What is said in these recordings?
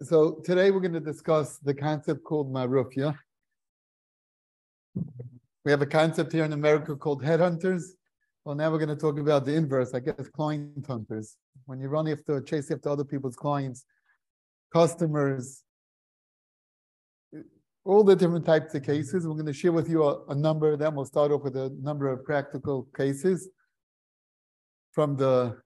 So today we're going to discuss the concept called marufia. We have a concept here in America called headhunters. Well, now we're going to talk about the inverse, I guess, client hunters. When you run after, chase after other people's clients, customers, all the different types of cases. We're going to share with you a, a number of them. We'll start off with a number of practical cases from the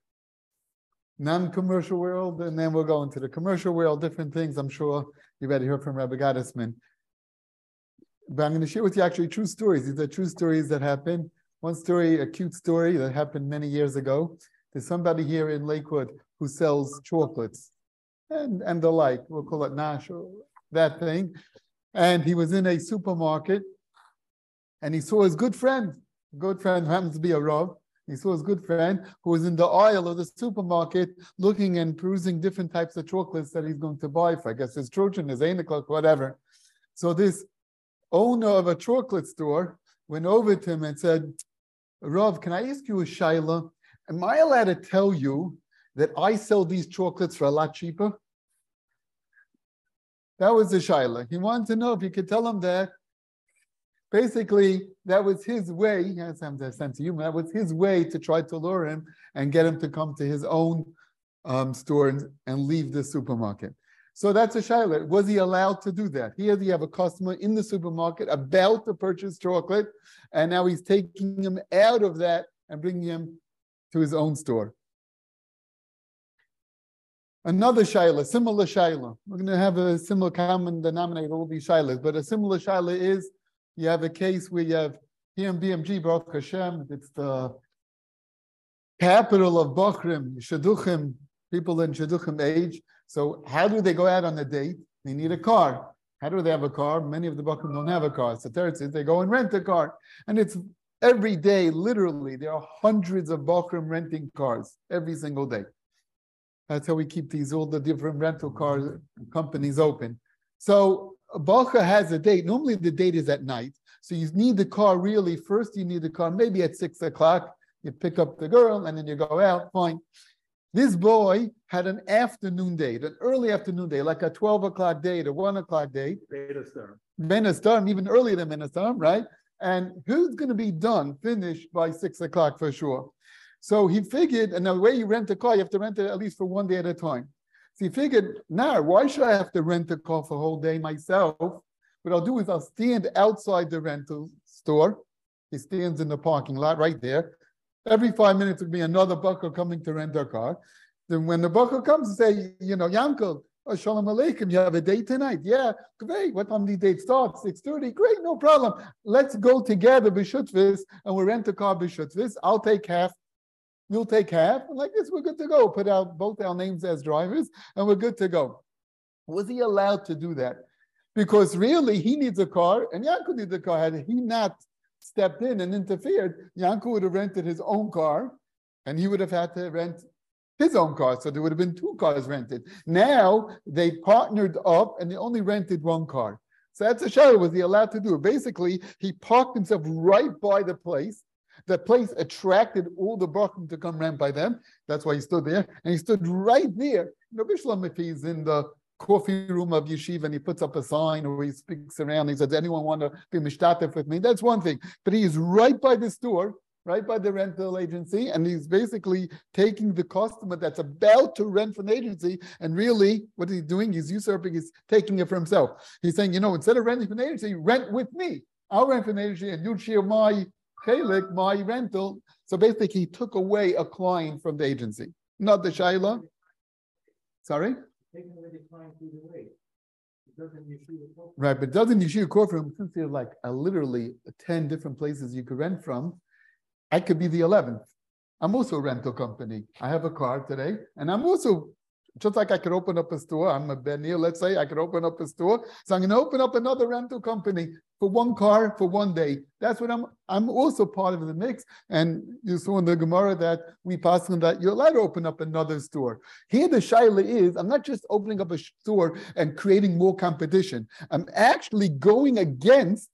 non-commercial world, and then we'll go into the commercial world, different things. I'm sure you've already heard from Rabbi Gottesman. But I'm going to share with you actually true stories. These are true stories that happened. One story, a cute story that happened many years ago. There's somebody here in Lakewood who sells chocolates and, and the like. We'll call it Nash or that thing. And he was in a supermarket and he saw his good friend, good friend happens to be a Rav. He saw his good friend who was in the aisle of the supermarket looking and perusing different types of chocolates that he's going to buy for, I guess, his children, his eight o'clock, whatever. So this owner of a chocolate store went over to him and said, Rav, can I ask you a shaila? Am I allowed to tell you that I sell these chocolates for a lot cheaper? That was the shaila. He wanted to know if you could tell him that. Basically, that was his way. He has some sense of humor. That was his way to try to lure him and get him to come to his own um, store and, and leave the supermarket. So that's a shaila. Was he allowed to do that? Here you have a customer in the supermarket about to purchase chocolate, and now he's taking him out of that and bringing him to his own store. Another shaila, similar shaila. We're going to have a similar common denominator, all these shailas, but a similar shaila is you have a case where you have here in BMG, Baruch Hashem, it's the capital of Bochrim, Shaduchim, people in Shaduchim age. So how do they go out on a date? They need a car. How do they have a car? Many of the Bochrim don't have a car. So third is they go and rent a car. And it's every day, literally, there are hundreds of Bochrim renting cars every single day. That's how we keep these all the different rental car companies open. So Bacha has a date. Normally the date is at night. So you need the car really. First, you need the car maybe at six o'clock. You pick up the girl and then you go out. Fine. This boy had an afternoon date, an early afternoon date, like a 12 o'clock date, a one o'clock date. Benastarm, even earlier than Benastarm, right? And who's going to be done, finished by six o'clock for sure? So he figured, and the way you rent a car, you have to rent it at least for one day at a time. So he figured, nah, why should I have to rent a car for a whole day myself? What I'll do is I'll stand outside the rental store. He stands in the parking lot right there. Every five minutes would be another bucker coming to rent a car. Then when the bucker comes and say, you know, Yankel, oh, Shalom Aleichem, you have a date tonight? Yeah, great. What time the date starts? 6.30. Great, no problem. Let's go together, Bishutvis, and we'll rent a car, Bishutvis. I'll take half We'll take half. And like this, we're good to go. Put out both our names as drivers and we're good to go. Was he allowed to do that? Because really, he needs a car and Yankov needs a car. Had he not stepped in and interfered, Yankov would have rented his own car and he would have had to rent his own car. So there would have been two cars rented. Now they partnered up and they only rented one car. So that's a shadow. Was he allowed to do it? Basically, he parked himself right by the place the place attracted all the Brachim to come around by them. That's why he stood there. And he stood right there. You know, Bishlam, if he's in the coffee room of yeshiva and he puts up a sign or he speaks around, he says, anyone want to be mishtatef with me? That's one thing. But he is right by the store, right by the rental agency, and he's basically taking the customer that's about to rent from the agency, and really what he's doing, he's usurping, he's taking it for himself. He's saying, you know, instead of renting from the agency, rent with me. I'll rent from the agency and you'll share my chelik, my rental. So basically, he took away a client from the agency, not the shaila. Sorry. Right, but doesn't Yeshua Korfrim, since there's like a, literally 10 different places you could rent from, I could be the 11th. I'm also a rental company. I have a car today, and I'm also just like I could open up a store, I'm a Benir, let's say I could open up a store. So I'm going to open up another rental company for one car for one day. That's what I'm. I'm also part of the mix. And you saw in the Gemara that we passed on that you're allowed to open up another store. Here the shaila is, I'm not just opening up a store and creating more competition. I'm actually going against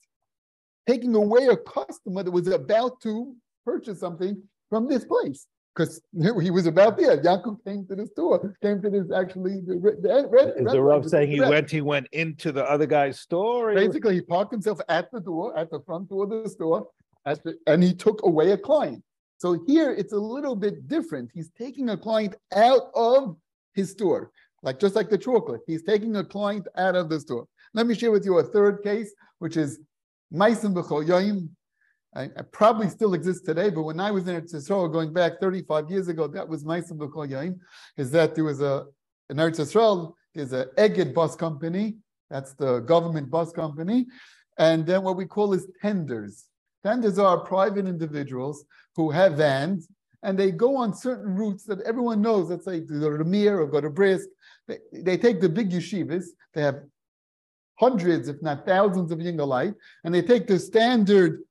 taking away a customer that was about to purchase something from this place because he was about there. Yaakov came to the store, came to this actually. The, the, red, Is the Rav saying he went? He went into the other guy's store. Basically, he parked himself at the door, at the front door of the store, at the, and he took away a client. So here it's a little bit different. He's taking a client out of his store, like just like the chocolate. He's taking a client out of the store. Let me share with you a third case, which is B'chol Yoim. I, I, probably still exists today, but when I was in Eretz Yisrael going back 35 years ago, that was Maisim B'chol Yoim, is that there was a, in Eretz Yisrael, there's a Egged bus company, that's the government bus company, and then what we call is tenders. Tenders are private individuals who have vans, and they go on certain routes that everyone knows. Let's say to go to Mir or go to Brisk. They, they take the big yeshivas. They have hundreds, if not thousands, of Yingalite, and they take the standard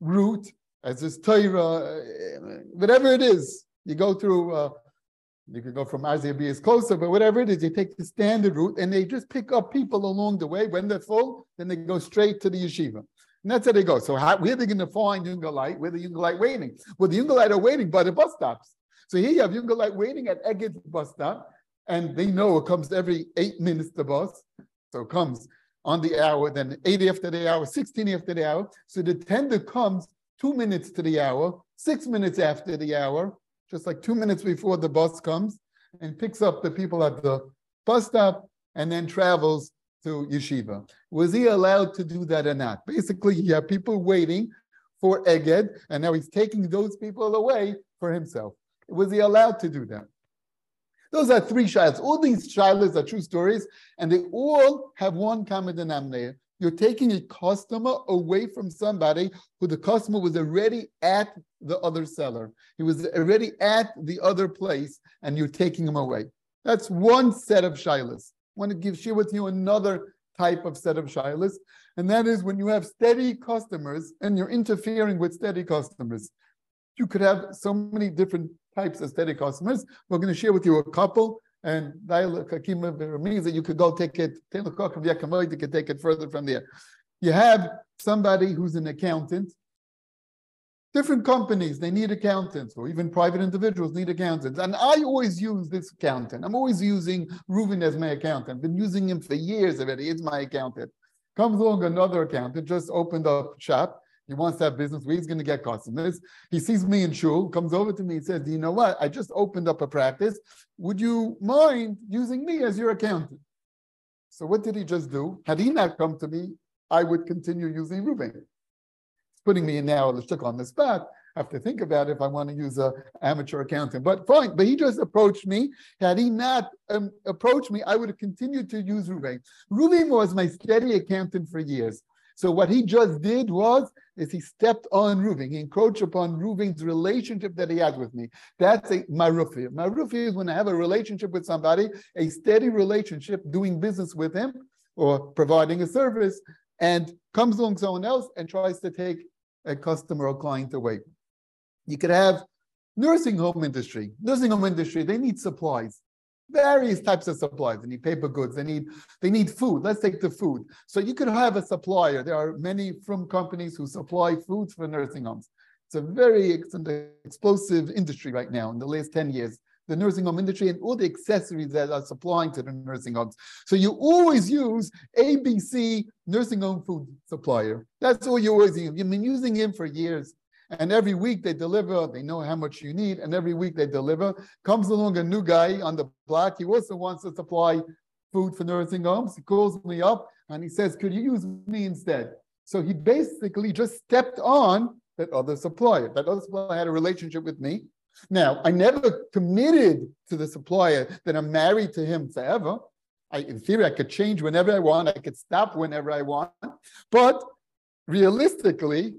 route as this Torah, whatever it is. You go through. Uh, you could go from Isaiah is closer, but whatever it is, you take the standard route and they just pick up people along the way. When they're full, then they go straight to the yeshiva. And that's how they go. So how, where are they going to find Yungalite? Where the Yungalite waiting? Well, the Yungalite are waiting by the bus stops. So here you have Yungalite waiting at Egged bus stop, and they know it comes every eight minutes, the bus. So it comes on the hour, then eight after the hour, 16 after the hour. So the tender comes two minutes to the hour, six minutes after the hour, just like two minutes before the bus comes, and picks up the people at the bus stop and then travels to yeshiva. Was he allowed to do that or not? Basically, he had people waiting for Egged, and now he's taking those people away for himself. Was he allowed to do that? Those are three shilas. All these shilas are true stories, and they all have one common denominator. You're taking a customer away from somebody who the customer was already at the other seller. He was already at the other place, and you're taking him away. That's one set of shilas I want to give share with you another type of set of shilas, and that is when you have steady customers and you're interfering with steady customers. You could have so many different types of steady customers. We're going to share with you a couple, and means that you could go take it, you could take it further from there. You have somebody who's an accountant. Different companies they need accountants or even private individuals need accountants. And i always use this accountant. I'm always using Reuven as my accountant. I've been using him for years already. It's my accountant. Comes along another accountant just opened up shop he wants to have business where he's going to get customers. He sees me in shul, comes over to me and says, Do you know what? I just opened up a practice. Would you mind using me as your accountant? So what did he just do? Had he not come to me, I would continue using Reuven putting me in now on the spot. I have to think about if I want to use a amateur accountant. But fine. But he just approached me. Had he not um, approached me, I would have continued to use Reuven. Reuven was my steady accountant for years. So what he just did was is he stepped on Reuven. He encroached upon Reuven's relationship that he had with me. That's a marufi. Marufi is when I have a relationship with somebody, a steady relationship, doing business with him or providing a service, and comes along someone else and tries to take a customer or client away. You could have nursing home industry. Nursing home industry, they need supplies, various types of supplies. They need paper goods. They need they need food. Let's take the food. So you could have a supplier. There are many from companies who supply foods for nursing homes. It's a very it's an explosive industry right now in the last 10 years the nursing home industry and all the accessories that are supplying to the nursing homes. So you always use ABC nursing home food supplier. That's all you always use. You've been using him for years. And every week they deliver, they know how much you need, and every week they deliver. Comes along a new guy on the block. He also wants to supply food for nursing homes. He calls me up and he says, Could you use me instead? So he basically just stepped on that other supplier. That other supplier had a relationship with me. Now, I never committed to the supplier that I'm married to him forever. I, in theory, I could change whenever I want. I could stop whenever I want. But realistically,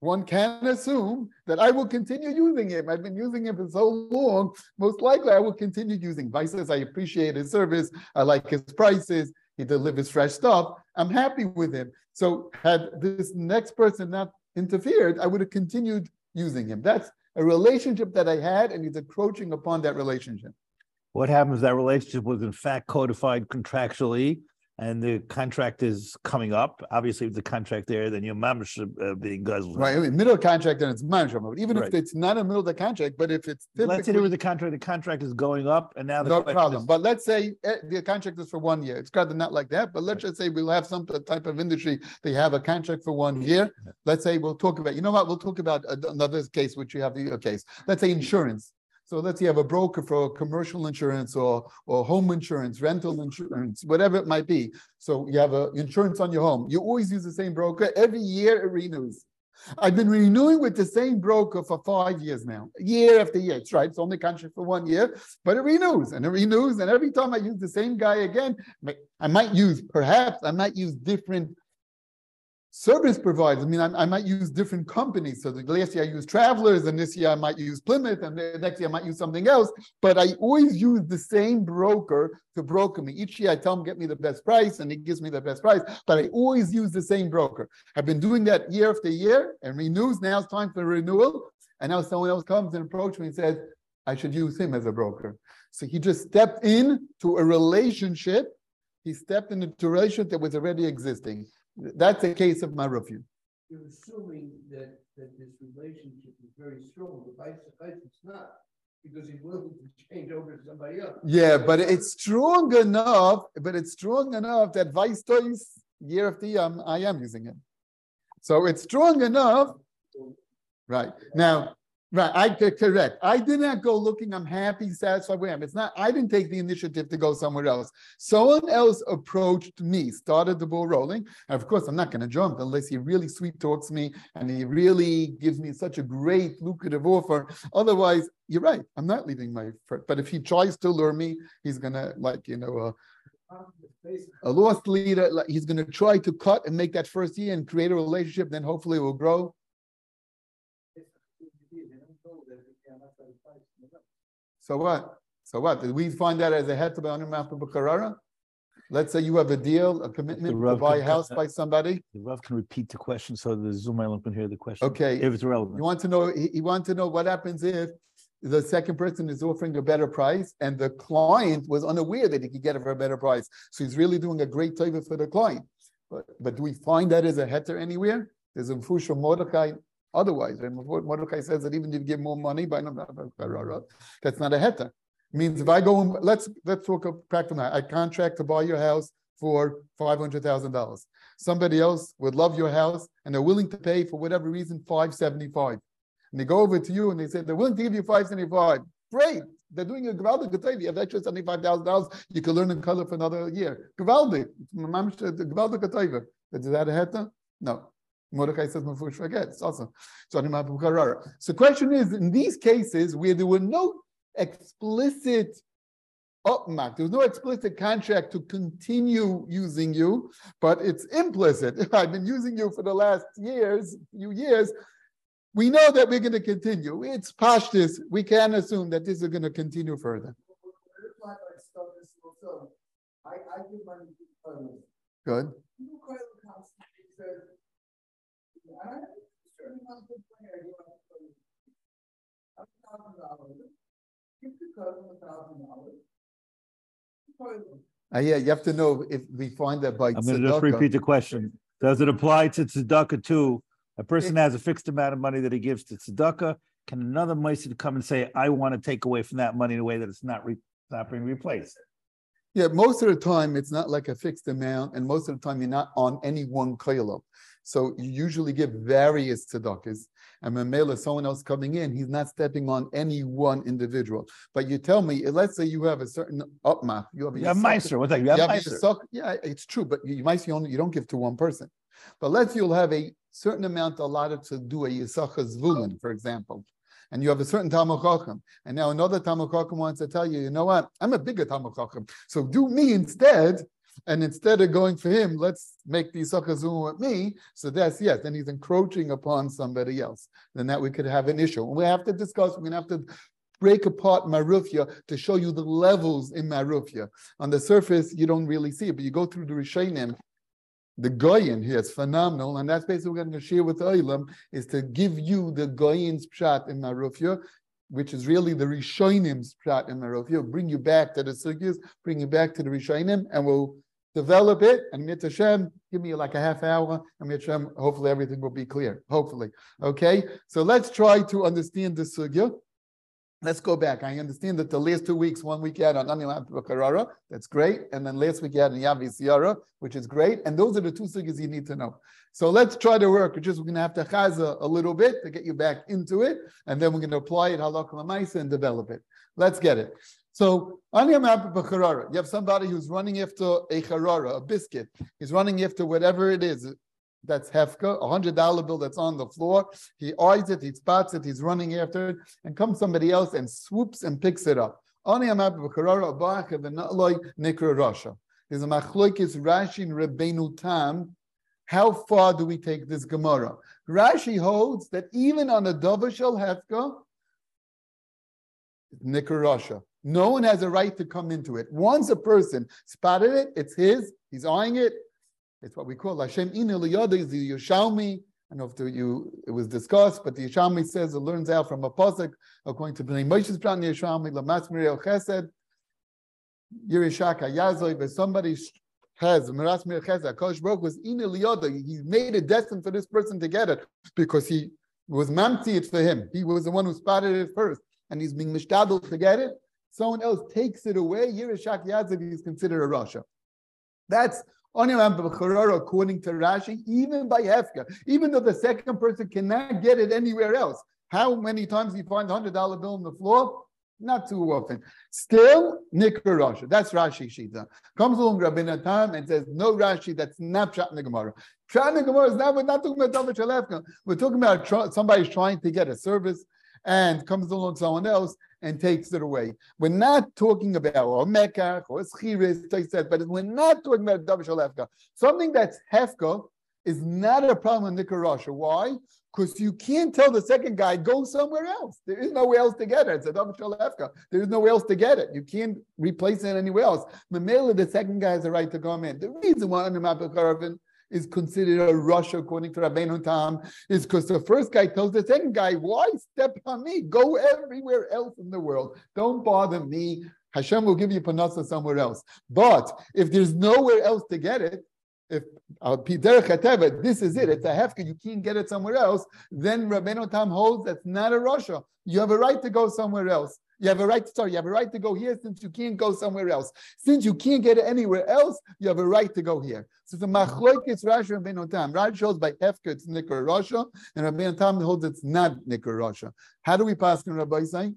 one can assume that I will continue using him. I've been using him for so long. Most likely, I will continue using Vices. I appreciate his service. I like his prices. He delivers fresh stuff. I'm happy with him. So, had this next person not interfered, I would have continued using him. That's a relationship that I had, and he's encroaching upon that relationship. What happens? That relationship was in fact codified contractually, and the contract is coming up, obviously if the contract there, then your mom should uh, being guzzled. Right, I mean, middle of contract, then it's management, but even if it's not a middle of the contract, but if it's Let's say there was a contract, the contract is going up and now the. no problem, is- but let's say eh, the contract is for one year, it's rather not like that, but let's just say we'll have some type of industry, they have a contract for one year. Let's say we'll talk about, you know what, we'll talk about another case, which you have the other case, let's say insurance. So let's say you have a broker for commercial insurance or, or home insurance, rental insurance, whatever it might be. So you have a insurance on your home, you always use the same broker, every year it renews. I've been renewing with the same broker for five years now, year after year. It's right. It's only contract for one year, but it renews and it renews. And every time I use the same guy again, I might use, perhaps I might use different service providers. I mean, I, I might use different companies. So the last year I used Travelers, and this year I might use Plymouth, and the next year I might use something else. But I always use the same broker to broker me. Each year I tell him get me the best price, and he gives me the best price. But I always use the same broker. I've been doing that year after year, and renews. Now it's time for renewal, and now someone else comes and approaches me and says I should use him as a broker. So he just stepped in to a relationship. He stepped into a relationship that was already existing. That's a case of marufim. You're assuming that, that this relationship is very strong, but by it's not, because he's willing to change over to somebody else. Yeah, but it's strong enough, but it's strong enough that vice toys year after year, I'm- um, I am using it. So it's strong enough. Right, now, right, I correct. I did not go looking, I'm happy, satisfied with him. It's not, I didn't take the initiative to go somewhere else. Someone else approached me, started the ball rolling. And of course, I'm not gonna jump unless he really sweet talks me and he really gives me such a great lucrative offer. Otherwise, you're right, I'm not leaving my, Friend. but if he tries to lure me, he's gonna like, you know, uh, a lost leader, he's gonna try to cut and make that first year and create a relationship, then hopefully it will grow. So what? So what? Did we find that as a head to the map of Bukarara? Let's say you have a deal, a commitment to buy a house by somebody. The Rav can repeat the question so the Zoom island can hear the question. Okay. If it's relevant. You want to know, he, he want to know what happens if the second person is offering a better price and the client was unaware that he could get it for a better price. So he's really doing a great favor for the client. But, but do we find that as a heter anywhere? There's a Fusha Mordecai otherwise. And Mordecai says that even if you give more money, by that's not a heter. Means if I go, and- let's, let's talk practical. I contract to buy your house for five hundred thousand dollars. Somebody else would love your house and they're willing to pay for whatever reason, five seventy-five. And they go over to you and they say, they're willing to give you five seventy-five. Great. They're doing a Gavaldik Gatavi. You have extra seventy-five thousand dollars. You can learn in kollel for another year. Gavaldik. Uh, Gavaldik Gatavi. Is that a heta? No. Mordecai says, "Mafush forget." It's awesome. So So question is, in these cases where there were no explicit there was no explicit contract to continue using you, but it's implicit. I've been using you for the last years, few years. We know that we're going to continue. It's pashtus. We can assume that this is going to continue further. I, I give money to Carlos. Good. Uh, yeah, you have to know if we find that by I'm gonna just repeat the question. Does it apply to tzedakah too? A person has a fixed amount of money that he gives to tzedakah. Can another Meister come and say, I want to take away from that money in a way that it's not re- not being replaced? Yeah, most of the time it's not like a fixed amount, and most of the time you're not on any one koilo. So you usually give various tzedakahs, and when Mela, someone else coming in, he's not stepping on any one individual. But you tell me, let's say you have a certain upmap, you have a You have Meister, what's that? You you have have Meister. yisach- yeah, it's true, but you might see only you don't give to one person. But let's say you'll have a certain amount allotted to do a yisachah zvulun, for example. And you have a certain Talmud Chacham, and now another Talmud Chacham wants to tell you, you know what? I'm a bigger Talmud Chacham, so do me instead. And instead of going for him, let's make the Zoom with me. So that's yes, then he's encroaching upon somebody else. Then that we could have an issue. And we have to discuss, we're gonna have to break apart Marufia to show you the levels in Marufia. On the surface, you don't really see it, but you go through the Rishonim, the Goyin here is phenomenal, and that's basically what we're going to share with Olam, is to give you the Goyin's pshat in Marufia, which is really the Rishonim's pshat in Marufia, bring you back to the Sugyas, bring you back to the Rishonim, and we'll develop it, and Mit Hashem, give me like a half hour, and Mit Hashem, hopefully everything will be clear. Hopefully. Okay? So let's try to understand the sugya. Let's go back. I understand that the last two weeks, one week you had on Bakarara, that's great. And then last week you had on Yavi Siyara, which is great. And those are the two sugyas you need to know. So let's try to work. We're just we're going to have to chaza a little bit to get you back into it. And then we're going to apply it halakha and develop it. Let's get it. So you have somebody who's running after a charara, a biscuit. He's running after whatever it is, that's hefka, a hundred dollar bill that's on the floor. He eyes it, he spots it, he's running after it, and comes somebody else and swoops and picks it up. There's a machloikis Rashi and Rebbeinu Tam. How far do we take this Gemara? Rashi holds that even on a Dovashal Hefka, Nikar Rasha. No one has a right to come into it. Once a person spotted it, it's his, he's eyeing it, it's what we call Hashem Ina Liyada is the Yerushalmi. I know if you it was discussed, but the Yerushalmi says it learns out from a pasuk according to Pnei Moshe's Pran Yerushalmi Lamas Miriel Chesed Yerishaka Yazoi. But somebody has Miras Miriel Chesed Kosh Baruch was Ina Liyada. He made it destined for this person to get it because he was mamti it for him. He was the one who spotted it first, and he's being mishtadel to get it. Someone else takes it away. Yerishak Yazov is considered a Russia. That's according to Rashi, even by Hefka, even though the second person cannot get it anywhere else. How many times you find a hundred dollar bill on the floor? Not too often. Still, Nikar Rasha. That's Rashi Shita. Comes along Rabbi Tam and says, no Rashi, that's not Pshat Gemara. Pshat Gemara is not, we're not talking about David We're talking about tr- somebody's trying to get a service and comes along someone else and takes it away. We're not talking about or or Schiris, but we're not talking about Davish Hefka. Something that's Hefka is not a problem in Nikar Rasha. Why? Because you can't tell the second guy, go somewhere else. There is nowhere else to get it. It's a Davish Hefka. There is nowhere else to get it. You can't replace it anywhere else. Mamela, the second guy has a right to come in. The reason why under Mapakaravin is considered a rush according to Rabbeinu Tam is because the first guy tells the second guy, why step on me? Go everywhere else in the world. Don't bother me. Hashem will give you panasa somewhere else. But if there's nowhere else to get it, if uh, this is it, it's a hefka, you can't get it somewhere else, then Rabbeinu Tam holds that's not a Rasha. You have a right to go somewhere else. You have a right to sorry, you have a right to go here since you can't go somewhere else. Since you can't get it anywhere else, you have a right to go here. So the machloikis Rashi and Rabbeinu Tam. Rashi shows by hefka it's Nikar Rasha, and Rabbeinu Tam holds it's not Nikar Rasha. How do we pass in Rabbi Say?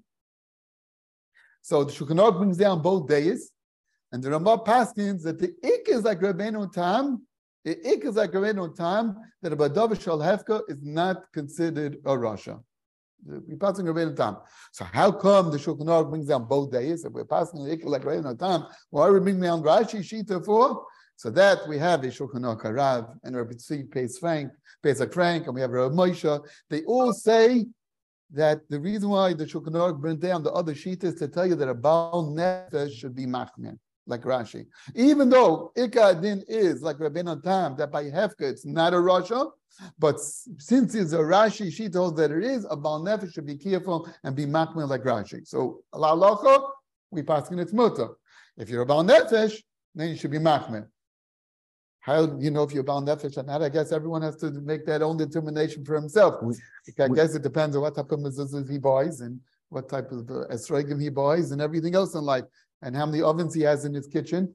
So the Shulchan brings down both days, and the Ramah paskins that the ik is like Rabbeinu Tam. The ik is like Rabbeinu Tam that a Shal Hefka is not considered a Rasha. We're passing Rabbeinu Tam. So how come the Shulchan Aruch brings down both days? If we're passing the Ikkel like Rabbeinu Tam, why are we bringing down Rashi Shita for? So that we have a Shulchan Aruch Harav and Rabbi Tzvi Peis Frank, Pesach Frank, and we have Rabbi Moshe. They all say that the reason why the Shulchan Aruch brings down the other Shita is to tell you that a Baal Nefesh should be Machmir like Rashi. Even though Ikka Din is like Rabbeinu Tam, that by Hefka it's not a Rasha, but since it's a Rashi, she told that it is, a Baal Nefesh should be careful and be makmir like Rashi. So, La Locha, we pass in its mutter. If you're a Baal Nefesh, then you should be makmir. How do you know if you're Baal Nefesh or not? I guess everyone has to make that own determination for himself. I guess it depends on what type of mezuzahs he buys and what type of uh, esrogim he buys and everything else in life, and how many ovens he has in his kitchen.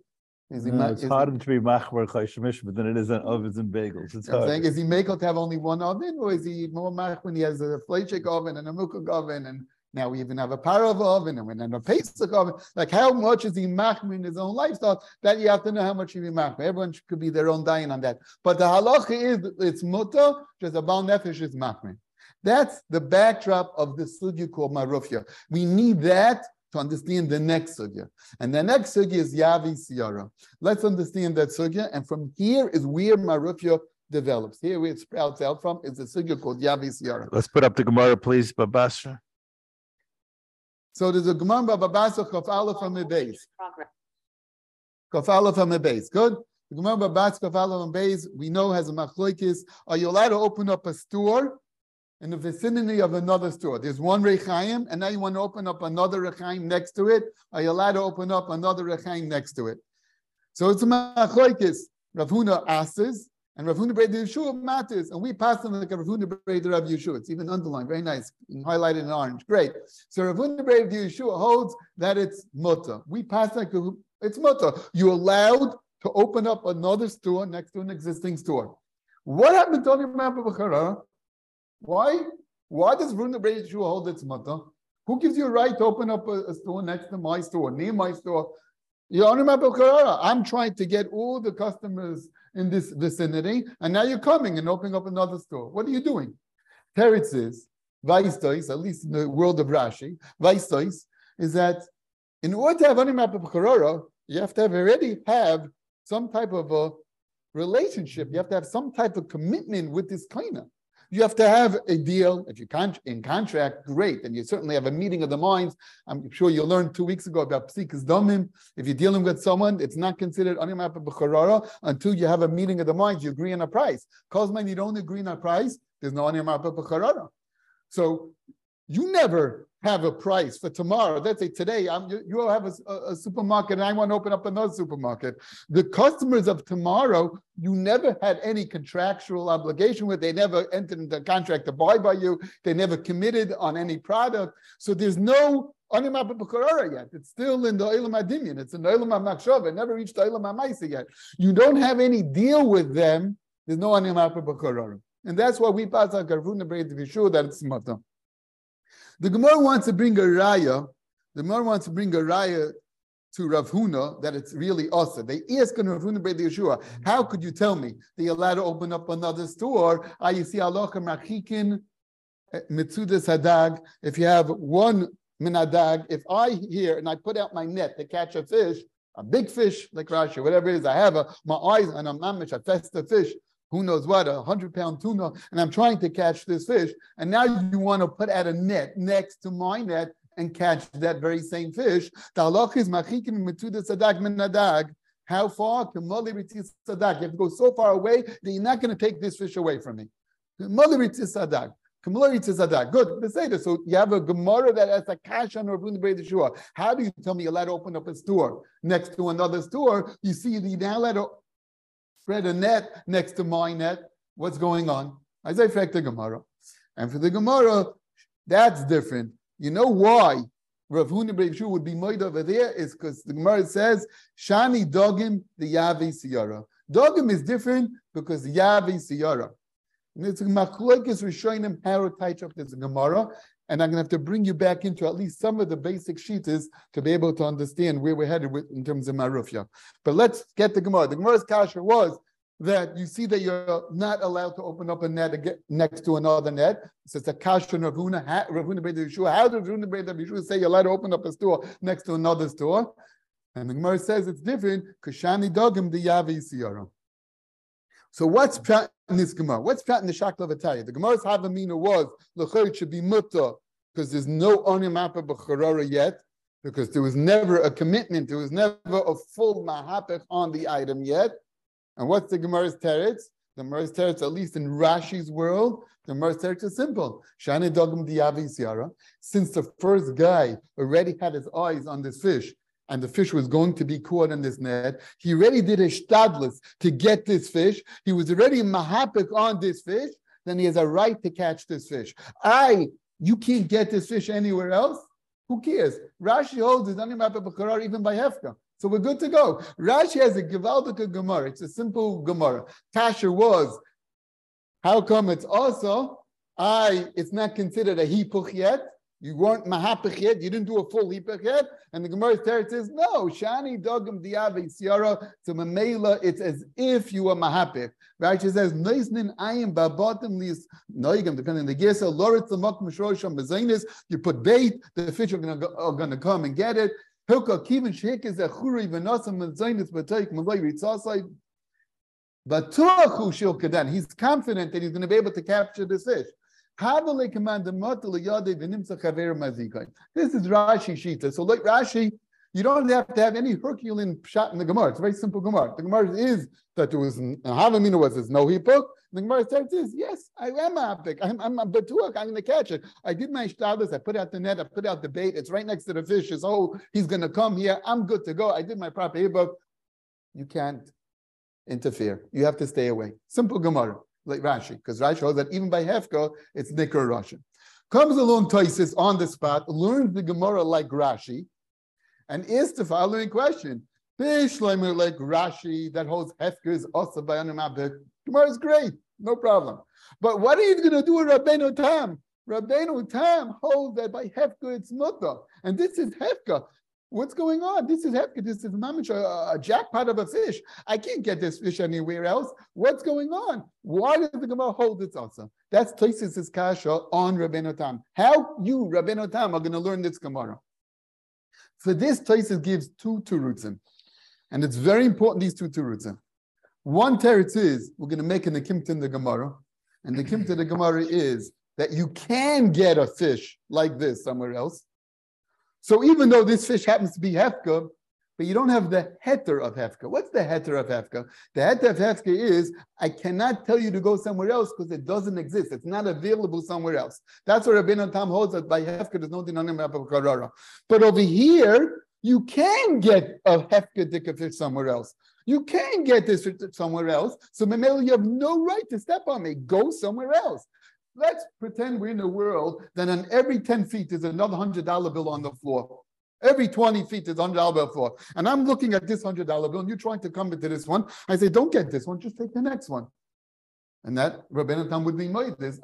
Is he, no, it's harder he, to be machmer chayshemish, but than it is on ovens and bagels. It's I'm saying, is he makel to have only one oven, or is he more mach when he has a fleischik oven and a mukuk oven, and now we even have a parov oven and we have a pesach oven? Like, how much is he machmer in his own lifestyle? That you have to know how much he be machmer. Everyone could be their own dying on that. But the halacha is it's mutter, just a bal nefesh is machmer. That's the backdrop of the sugya called marufya. We need that to understand the next sugya. And the next sugya is Yavi Siyara. Let's understand that sugya. And from here is where Marufya develops. Here where it sprouts out from is a sugya called Yavi Siyara. Let's put up the Gemara, please, Bava Basra. So there's a Gemara Bava Basra Kafala from the base. Kafala from the base. Good. The Gemara Bava Basra Kafala from the base, we know has a machloikis. Are you allowed to open up a store? In the vicinity of another store. There's one Rechaim, and now you want to open up another Rechaim next to it. Are you allowed to open up another Rechaim next to it? So it's a machlokes. Rav Huna asks, and Rav Huna Brei Yeshua matters, and we pass them like Rav Huna Brei Yeshua. It's even underlined, very nice, highlighted in orange. Great. So Rav Huna Brei Yeshua holds that it's mutter. We pass like it's mutter. You're allowed to open up another store next to an existing store. What happened to B'chara? Why? Why does Huna Brei hold its mutter? Who gives you a right to open up a, a store next to my store, near my store? I'm trying to get all the customers in this vicinity, and now you're coming and opening up another store. What are you doing? Teretz is, Vaistois, at least in the world of Rashi, Vaistois is that in order to have any map of Karara, you have to have already have some type of a relationship. You have to have some type of commitment with this of. You have to have a deal. If you can't in contract, great. And you certainly have a meeting of the minds. I'm sure you learned two weeks ago about psikas domim. If you're dealing with someone, it's not considered animap b'charara until you have a meeting of the minds. You agree on a price. Cosman, you don't agree on a price. There's no animap b'charara. So you never have a price for tomorrow. Let's say today I'm, you, you have a, a, supermarket and I want to open up another supermarket. The customers of tomorrow, you never had any contractual obligation with. They never entered into a contract to buy by you. They never committed on any product. So there's no yet. It's still in the Olam Adimian. It's in the Olam HaMakshava. It never reached the Olam HaMaisa yet. You don't have any deal with them. There's no Animapa And that's why we pass on Karvuna be sure that it's Matam. The Gemara wants to bring a raya. The Gemara wants to bring a raya to Rav Huna that it's really us. They ask Rav Huna Beit Yeshua, how could you tell me that you're allowed to open up another store? Ah, you see, Allah machikin eh, mitzudas hadag. If you have one minadag, if I here and I put out my net to catch a fish, a big fish like Rashi, whatever it is, I have a, my eyes on a mamish, a the fish, who knows what, a hundred pound tuna, and I'm trying to catch this fish. And now you want to put out a net next to my net and catch that very same fish. Sadak How far? You have to go so far away that you're not going to take this fish away from me. sadak. Good. So you have a Gemara that has a cash on Rabun. How do you tell me you're allowed to open up a store next to another store? You see, you now allowed to spread a net next to my net. What's going on? I say the Gemara. And for the Gemara, that's different. You know why Rav Huna would be made over there is because the Gemara says Shani Dogim the Yavi Siyara. Dogim is different because Yavi Siyara. And It's machlokes rishonim how to touch up this Gemara, and I'm going to have to bring you back into at least some of the basic sheets to be able to understand where we're headed with in terms of Marufya. But let's get the Gemara. The Gemara's kasha was that you see that you're not allowed to open up a net next to another net. So it's a kasha Ravuna, Ravuna Beit Yeshua. How does Ravuna Beit Yeshua say you're allowed to open up a store next to another store? And the Gemara says it's different. Kashani dogim the yavi siyara. So what's in this Gemara? What's prat in the Shakla Vataya? The Gemara's Havamina was Lechor should be mutta because there's no Onimapa B'charara yet, because there was never a commitment, there was never a full mahapech on the item yet. And what's the Gemara's teretz? The Gemara's teretz, at least in Rashi's world, the Gemara's teretz is simple. Shani dogum. Since the first guy already had his eyes on this fish, and the fish was going to be caught in this net. He already did a shtadlis to get this fish. He was already mahapik on this fish. Then he has a right to catch this fish. I, you can't get this fish anywhere else. Who cares? Rashi holds it even by Hefka. So we're good to go. Rashi has a Gevaldika Gemara. It's a simple Gemara. Kasher was, how come it's also, I, it's not considered a hipuch yet. You weren't mahapich yet. You didn't do a full hipach yet. And the Gemara there says, no, shani dogam diave siyara So mamela, it's as if you were mahapich. Rashi says, noisnin ayim babotim lis noigam, depending on the gesa, loritz amok mishrosham bezainis. You put bait, the fish are going to come and get it. Hilka kivin sheik is a churi v'nosam mezainis b'teik malay ritzasai. He's confident that he's going to be able to capture the fish. This is Rashi Shita. So like Rashi, you don't have to have any Herculean shot in the Gemara. It's a very simple Gemara. The Gemara is that it was Havamina was there's no hipuk. The Gemara says, this, yes, I am a hapik. I'm, I'm a betuach. I'm going to catch it. I did my shtadlis. I put out the net. I put out the bait. It's right next to the fish. It's, oh, he's going to come here. I'm good to go. I did my proper hipuk. you can't interfere. You have to stay away. Simple Gemara, like Rashi, because Rashi shows that even by Hefka, it's Nikar Russian. Comes along Toisis on the spot, learns the Gemara like Rashi, and is the following question. Bishleimer like Rashi that holds Hefka is also by Anamabik. Gemara is great, no problem. But what are you going to do with Rabbeinu Tam? Rabbeinu Tam holds that by Hefka it's Mutta. And this is Hefka. What's going on? This is hefka. This is mamish, a, a, jackpot of a fish. I can't get this fish anywhere else. What's going on? Why does the Gemara hold this also? That's Tosis' kasha on Rabbeinu Tam. How you, Rabbeinu Tam, are going to learn this Gemara? For this, Tosis gives two terutzim. And it's very important, these two terutzim. One teretz is, we're going to make an akim in the Gemara. And the akim to the Gemara is that you can get a fish like this somewhere else. So even though this fish happens to be hefka, but you don't have the heter of hefka. What's the heter of hefka? The heter of hefka is I cannot tell you to go somewhere else because it doesn't exist. It's not available somewhere else. That's where Rabbi Tam holds that by hefka there's no dinanim karara. But over here, you can get a hefka dika fish somewhere else. You can get this somewhere else. So Mamela, you have no right to step on me. Go somewhere else. Let's pretend we're in a world that on every 10 feet is another $100 bill on the floor. Every 20 feet is $100 bill floor. And I'm looking at this $100 bill and you're trying to come into this one. I say, don't get this one, just take the next one. And that Rabbeinu Tam would be made this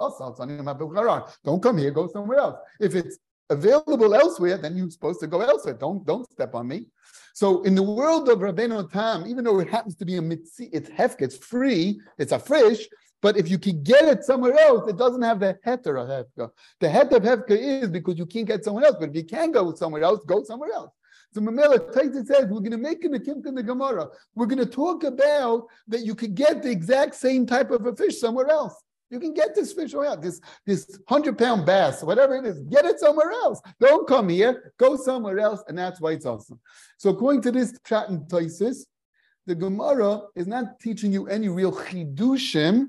Don't come here, go somewhere else. If it's available elsewhere, then you're supposed to go elsewhere. Don't don't step on me. So in the world of Rabbeinu Tam, even though it happens to be a mitzi, it's hefk, it's free, it's a fish, but if you can get it somewhere else, it doesn't have the heter of hefka. The heter of hefka is because you can't get somewhere else. But if you can go somewhere else, go somewhere else. So Mamela Taita says we're going to make an akim in the Gemara. We're going to talk about that you could get the exact same type of a fish somewhere else. You can get this fish out, this this hundred pound bass, whatever it is, get it somewhere else. Don't come here, go somewhere else, and that's why it's awesome. So according to this chat and the Gemara is not teaching you any real chidushim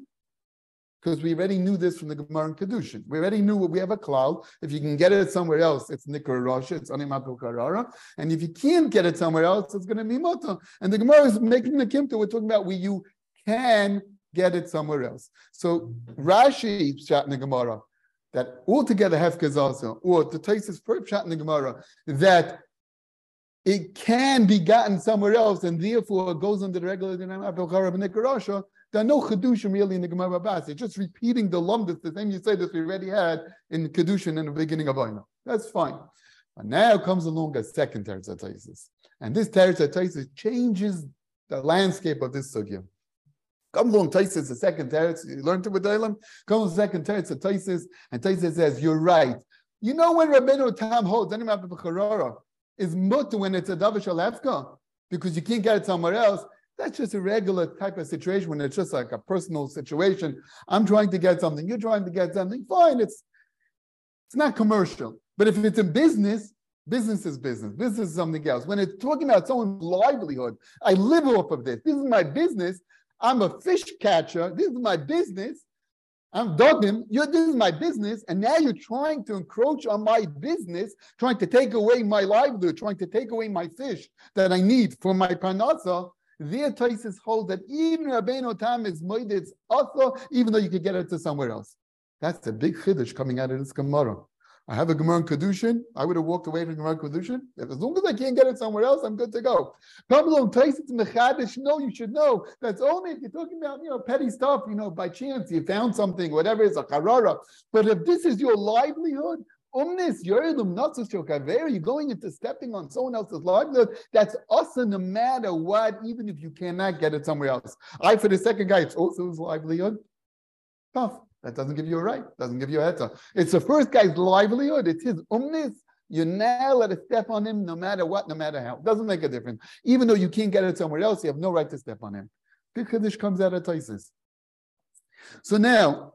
because we already knew this from the Gemara and Kedushin. We already knew we have a cloud. If you can get it somewhere else, it's Nikar Rosh, it's Animatu Karara. And if you can't get it somewhere else, it's going to be Moto. And the Gemara is making the Kimta, we're talking about where you can get it somewhere else. So Rashi shot in the Gemara that altogether Hefka also, or the Taisis shot in the Gemara, that it can be gotten somewhere else, and therefore goes under the regular Dinam Abel there are no Kedushim really in the Gemara Bas. It's just repeating the lumdus, the same you say that we already had in Kedushin in the beginning of Oina. That's fine. But now comes along a second Teretz And this Teretz changes the landscape of this sugya. Comes along Taisis, the second Teretz, you learned it with Elam. Comes the second Teretz of Taisis, and Taisis says, You're right. You know when Rabbeinu Tam holds, any is mutter when it's a Davish Alefka, because you can't get it somewhere else. That's just a regular type of situation when it's just like a personal situation. I'm trying to get something, you're trying to get something. Fine, it's it's not commercial. But if it's in business, business is business. Business is something else. When it's talking about someone's livelihood, I live off of this. This is my business. I'm a fish catcher. This is my business. I'm dogging. You're, this is my business, and now you're trying to encroach on my business, trying to take away my livelihood, trying to take away my fish that I need for my parnasa. Their Taisis hold that even Rabbeinu Tam is moiditz also, even though you could get it to somewhere else. That's a big chiddush coming out of this Gemara. I have a Gemara in Kedushin. I would have walked away from Gemara in Kedushin. As long as I can't get it somewhere else, I'm good to go. Come along, Taisis Mechadish. No, you should know that's only if you're talking about you know petty stuff. You know, by chance you found something, whatever is a karara. But if this is your livelihood, Umnis yoredum natzus kaver. You're going into stepping on someone else's livelihood. That's also no matter what, even if you cannot get it somewhere else. I for the second guy, it's also his livelihood. Tough. That doesn't give you a right. Doesn't give you a heter. It's the first guy's livelihood. It's his umnis. You now let it step on him no matter what, no matter how. It doesn't make a difference. Even though you can't get it somewhere else, you have no right to step on him. Big chiddush comes out of Taisis. So now,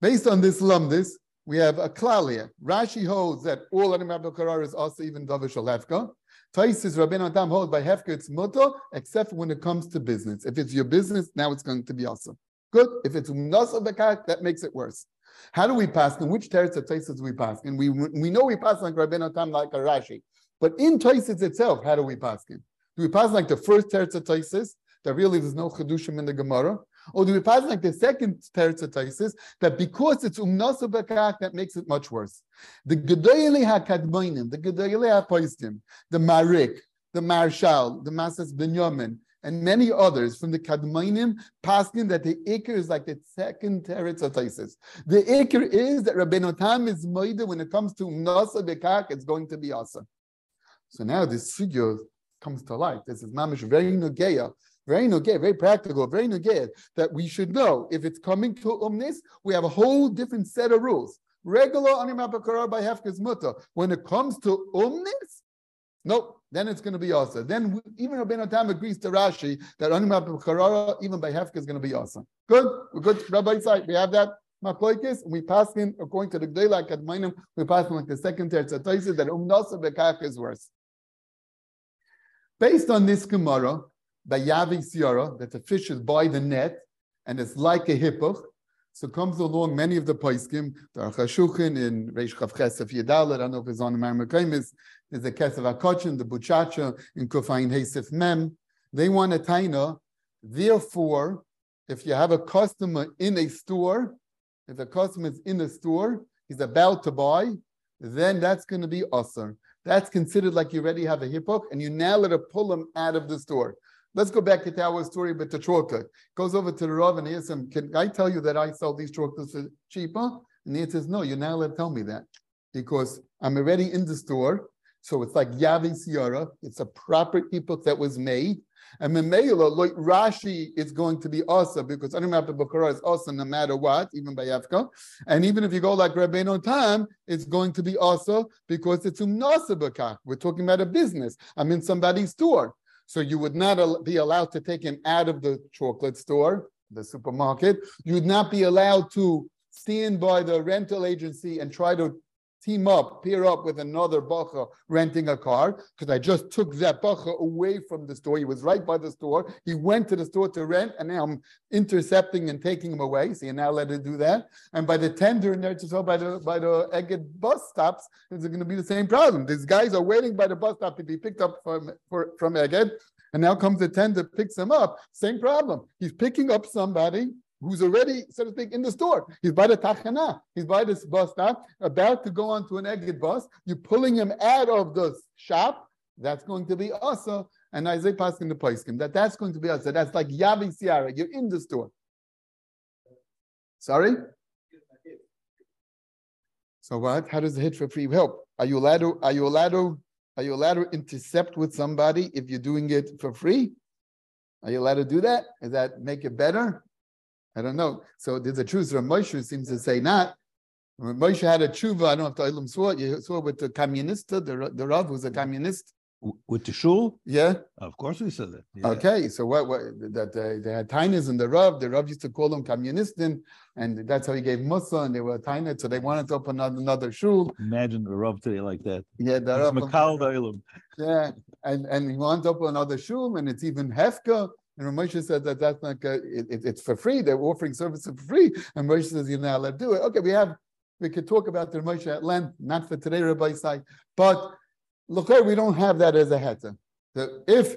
based on this lumdis, we have a klalia. Rashi holds that all animal karar is also even davish hefka. Taisis Rabbeinu Adam holds by hefka it's muto, except when it comes to business. If it's your business, now it's going to be awesome. Good. If it's nasa bekak, that makes it worse. How do we pass? In which teretz of Taisis we pass? And we we know we pass like Rabbeinu Tam like a Rashi, but in Taisis itself, how do we pass? In? Do we pass like the first teretz of Taisis that really there's no chedushim in the Gemara? Or do we pass like the second teretz that because it's umnasa bekach that makes it much worse? The gedayli hakadmoinim, the gedayli hapoistim, the Maharik, the Maharshal, the masas binyamin, and many others from the Kadmainim passing that the Iker is like the second teretz The Iker is that Rabbeinu Tam is moida when it comes to Nasa Bekak, it's going to be Asa. So now this figure comes to light. This is mamish very nugeya, very nugeya, very practical, very nugeya, that we should know if it's coming to umnis, we have a whole different set of rules. Regular animapakarar by hefkes mutter. When it comes to umnis, nope, then it's going to be awesome. Then even Rabbeinu Tam agrees to Rashi that animapakarar even by hefkes is going to be awesome. Good, we're good. Rabbi side, we have that. Macloikis, we pass in according to the Gdela Kadmainim, we pass in like the second teretz that umnasa bekach is worse. Based on this Gemara, by Yavi Siara, that the fish is by the net and it's like a hippoch, so comes along many of the Paiskim, the Archashuchin in Reish Chav Chesef Yedal, I don't know if it's on the Marmakaimis, there's the Kesef Akochin, the Buchacha, in Kufayin Hesef Mem. They want a taina. Therefore, if you have a customer in a store, if a customer is in a store, he's about to buy, then that's going to be awesome that's considered like you already have a hippoch, and you now let her pull him out of the store. Let's go back to our story with the troka. Goes over to the Rav and asks him, Can I tell you that I sell these trokas for cheaper? And he says, No, you're now allowed to tell me that because I'm already in the store. So it's like Yavi Sierra. It's a proper hippoch that was made. And Memela, like Rashi is going to be also because Animap Bakara is also no matter what, even by Yafka. And even if you go like Rabbeinu Tam, it's going to be also because it's umnasa We're talking about a business. I'm in somebody's store. So you would not be allowed to take him out of the chocolate store, the supermarket. You would not be allowed to stand by the rental agency and try to team up, pair up with another bacha renting a car, because I just took that bacha away from the store. He was right by the store. He went to the store to rent, and now I'm intercepting and taking him away. So you're now let it do that. And by the tender in there, just by the by the Egged bus stops, it's going to be the same problem. These guys are waiting by the bus stop to be picked up from for, from Egged. And now comes the tender, picks them up. Same problem. He's picking up somebody who's already, so to speak, in the store. He's by the tachana. He's by this bus stop, about to go onto an Egged bus. You're pulling him out of the shop. That's going to be also, and Isaiah passing the Paiskim, that that's going to be also. That's like Yavi Siara. You're in the store. Sorry? So what? How does the hit for free help? Are you allowed to, are you allowed to, are you allowed to intercept with somebody if you're doing it for free? Are you allowed to do that? Does that make it better? I don't know. So there's a truth. Rav Moshe seems to say not. Rav Moshe had a tshuva. I don't know if the Olam saw it. You saw it with the communist, the, the Rav who's a communist. With the shul? Yeah. Of course we said that. Yeah. Okay. So what, what that uh, they had tainas in the Rav. The Rav used to call them communistin, and that's how he gave Musa, and they were tainas. So they wanted to open another, another shul. Imagine the Rav today like that. Yeah, the Rav. Makal Yeah, and and he wanted to open another shul, and it's even hefka. And Moshe said that that's not good. It, it, it's for free. They're offering services for free. And Moshe says you're not allowed to do it. Okay, we have we could talk about the Moshe at length, not for today, Rabbi side, but look, we don't have that as a heter. That if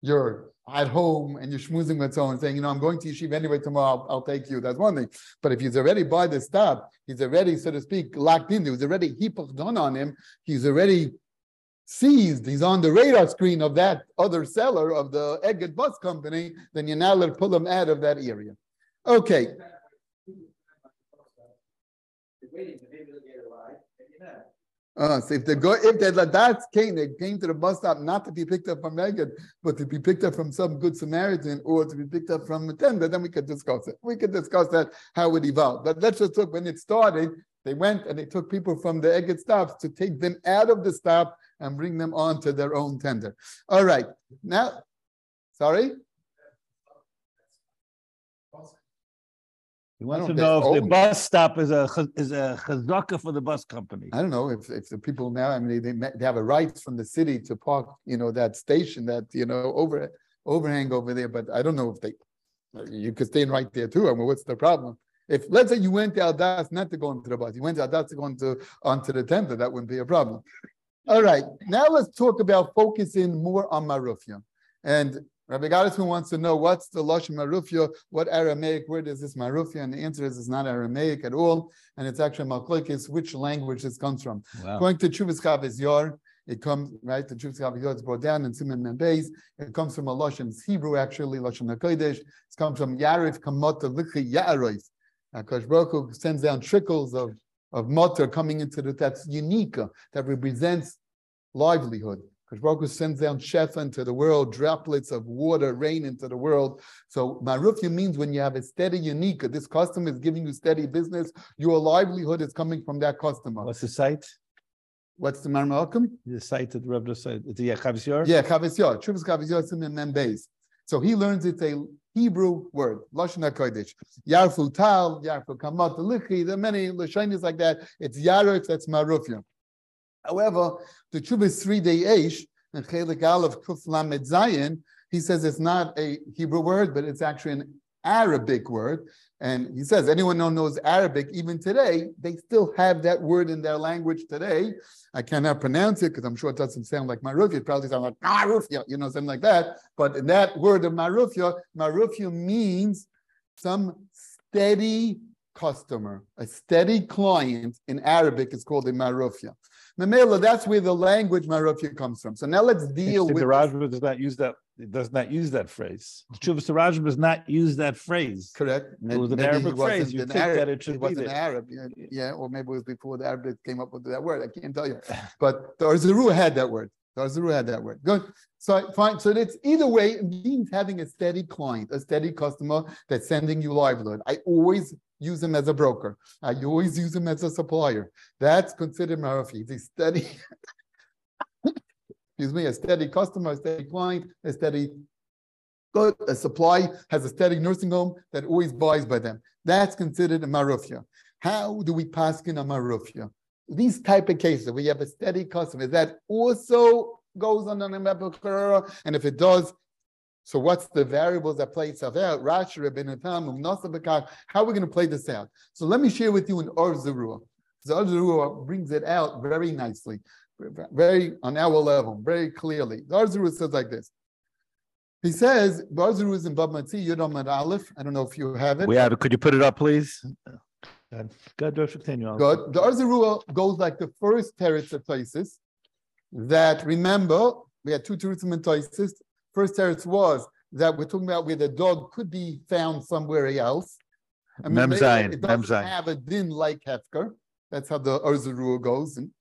you're at home and you're schmoozing with someone saying, you know, I'm going to yeshiva anyway tomorrow, I'll, I'll, take you. That's one thing. But if he's already by the stop, he's already, so to speak, locked in. There was already hipach done on him. He's already seized, he's on the radar screen of that other seller of the Egged bus company, then you're now let pull him out of that area. Okay. Uh, so if they go, if they that's came, they came to the bus stop not to be picked up from Megan, but to be picked up from some good Samaritan or to be picked up from a tender, then we could discuss it. We could discuss that how it evolved. But let's just look when it started. They went and they took people from the Egged stops to take them out of the stop and bring them on to their own tender. All right. Now, sorry? He wants to know if the oh. bus stop is a is a chazaka for the bus company. I don't know if, if the people now, I mean, they, they have a right from the city to park, you know, that station, that, you know, over overhang over there, but I don't know if they, you could stay right there too. I mean, what's the problem? If let's say you went to Aldas not to go into the bus, you went to Aldas to go into onto the tender, that wouldn't be a problem. All right, now let's talk about focusing more on Marufia. And Rabbi Gottesman wants to know what's the Lashon Marufia, what Aramaic word is this Marufia? And the answer is it's not Aramaic at all. And it's actually Malklikis, which language this comes from. Wow. Going to Chuvas Chavis Yor, it comes, right, the Chuvas Chavis Yor, it's brought down in Simon Membeis. It comes from a Lashon, it's Hebrew actually, Lashon HaKodesh. It comes from Yarif Kamota Likhi Ya'arois. Uh, Akash Baruch Hu sends down trickles of, of mutter coming into the, that's unique, uh, that represents livelihood. Because Baruch sends down shefa into the world, droplets of water rain into the world. So marufia means when you have a steady unique, this customer is giving you steady business, your livelihood is coming from that customer. What's the site? What's the Mar Malcolm? The site that Rebbe said, the Chavis Yor? Yeah, Chavis Yor. Chuvas Chavis Yor Simon Mem Beis. So he learns it's a Hebrew word, Lashon HaKodesh. Yarfu Tal, Yarfu Kamat Lichi, there are many Lashonis like that. It's Yarek, that's Marufia. However, the Chubas three day Aish and Chelik Aleph Kuf Lamed Zayin, he says it's not a Hebrew word, but it's actually an Arabic word. And he says anyone who knows Arabic, even today, they still have that word in their language today. I cannot pronounce it because I'm sure it doesn't sound like Marufia. It probably sounds like ah, Marufia, you know, something like that. But in that word of Marufia, Marufia means some steady customer, a steady client in Arabic is called a Marufia. Mamela, that's where the language Marufia comes from. So now let's deal with. The. Rajma does not use that, it does not use that phrase. Chuvas Rajma does not use that phrase. Correct. It was an Maybe Arabic phrase. You think that it should He be there. Arab. Yeah, or maybe it was before the Arabic came up with that word. I can't tell you. But the had that word. The had that word. Good. So fine. So it's either way it means having a steady client, a steady customer that's sending you livelihood. I always use him as a broker. I always use him as a supplier. That's considered Marafi. He's a steady. Excuse me, a steady customer, a steady client, a steady good, a supply has a steady nursing home that always buys by them. That's considered a marufia. How do we pass in a marufia? These type of cases, we have a steady customer that also goes on an Karara, and if it does, so what's the variables that play itself out? Rashi, Rabbeinu Tam, How are we going to play this out? So let me share with you an Or Zerua. The Or Zerua brings it out very nicely, very on our level, very clearly. The Or Zerua says like this. He says, Barzaru is in Bab Matzi, Yudam and Aleph. I don't know if you have it. We have, it. could you put it up, please? Good, Good, Josh, continue. Good. The Or Zerua goes like the first teretz of Toisis that remember, we had two teretzim in Toisis. First teretz was that we're talking about where the dog could be found somewhere else. I Mem maybe Zayin, it doesn't have a din like Hefker. That's how the Or Zerua goes. And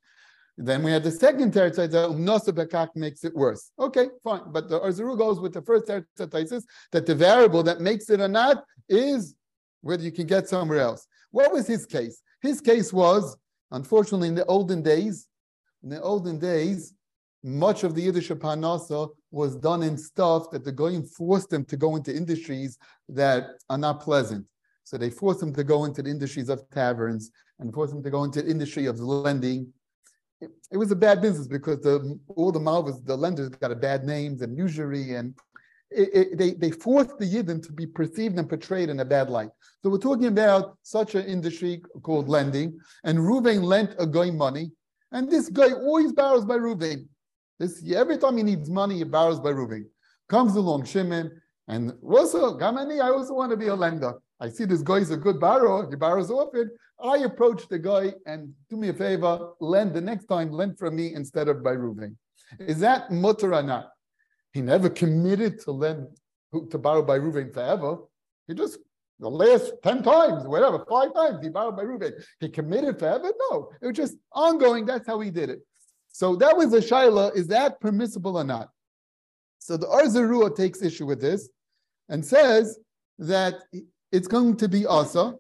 then we had the second teretz that Umnasa Bekak makes it worse. Okay, fine. But the Or Zerua goes with the first teretz that the variable that makes it or not is whether you can get somewhere else. What was his case? His case was, unfortunately, in the olden days, in the olden days, much of the Yiddish Parnasa was done in stuff that the Goyim forced them to go into industries that are not pleasant. So they forced them to go into the industries of taverns and forced them to go into the industry of lending. It, it was a bad business because the all the malvas, the lenders got a bad names and usury and it, it, they, they forced the Yidden to be perceived and portrayed in a bad light. So we're talking about such an industry called lending, and Ruvain lent a guy money, and this guy always borrows by Ruvain. This every time he needs money, he borrows by Ruvain. Comes along Shimon, and also Gamani, I also want to be a lender. I see this guy is a good borrower, he borrows often. I approach the guy and do me a favor, lend the next time, lend from me instead of by Ruvain. Is that mutter or not? He never committed to lend to borrow by Ruvain forever. He just the last 10 times, whatever, five times he borrowed by Ruvain. He committed forever? No. It was just ongoing. That's how he did it. So that was the Shaila. Is that permissible or not? So the Or Zerua takes issue with this and says that it's going to be asa.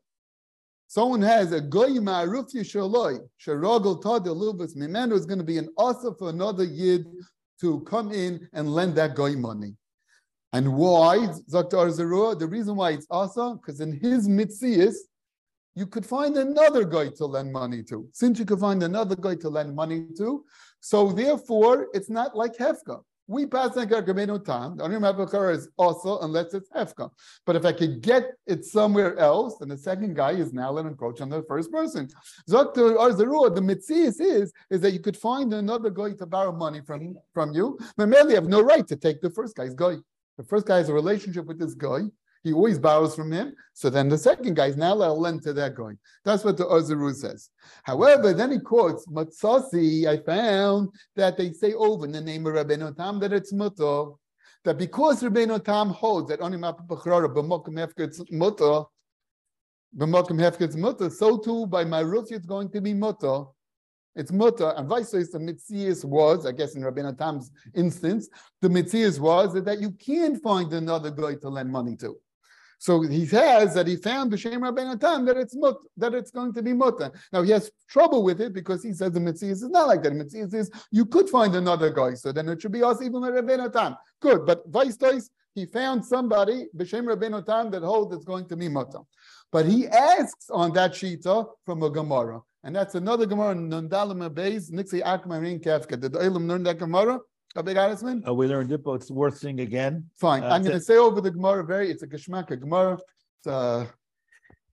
Someone has a goy ma'aruf yishaloi, sharagol tad elubas mimenu is going to be an asa for another yid to come in and lend that guy money. And why, Dr. Or Zerua? The reason why it's asa, because in his mitzias, you could find another guy to lend money to. Since you could find another guy to lend money to, so therefore it's not like Hefka. we pass on Rabbeinu Tam. The only Mapachar is also unless it's Hefka. But if I could get it somewhere else, then the second guy is now let encroach on the first person. Zokter Or Zerua, the mitzvah is, is that you could find another guy to borrow money from, from you. Merely have no right to take the first guy's guy. The first guy has a relationship with this guy. He always borrows from him. So then the second guy is now allowed to lend to that guy. That's what the Azaru says. However, then he quotes Matsasi. I found that they say over in the name of Rabbeinu Tam that it's mutter. That because Rabbeinu Tam holds that only mutter, b'mokum hefket's mutter, so too by Marusi it's going to be mutter. It's mutter, and vice versa. The mitzias was, I guess, in Rabbeinu Tam's instance, the mitzias was that you can't find another guy to lend money to. So he says that he found the Shem Rabbeinu Tam that it's mut, that it's going to be mutter. Now he has trouble with it because he says the mitzvah is not like that. The mitzvah is you could find another guy, so then it should be us even Rabbeinu Tam. Good, but vice versa, he found somebody b'shem Rabbeinu Tam that holds it's going to be mutter. But he asks on that shita from a Gemara, and that's another Gemara Nundalim Abeis Nixi Akmarin Kafka. Did the Elam learn that Gemara? A big Arisman? Uh, we learned it, but it's worth seeing again. Fine. Uh, I'm going to say over the Gemara. Very, it's a Geshmaka Gemara. It's uh,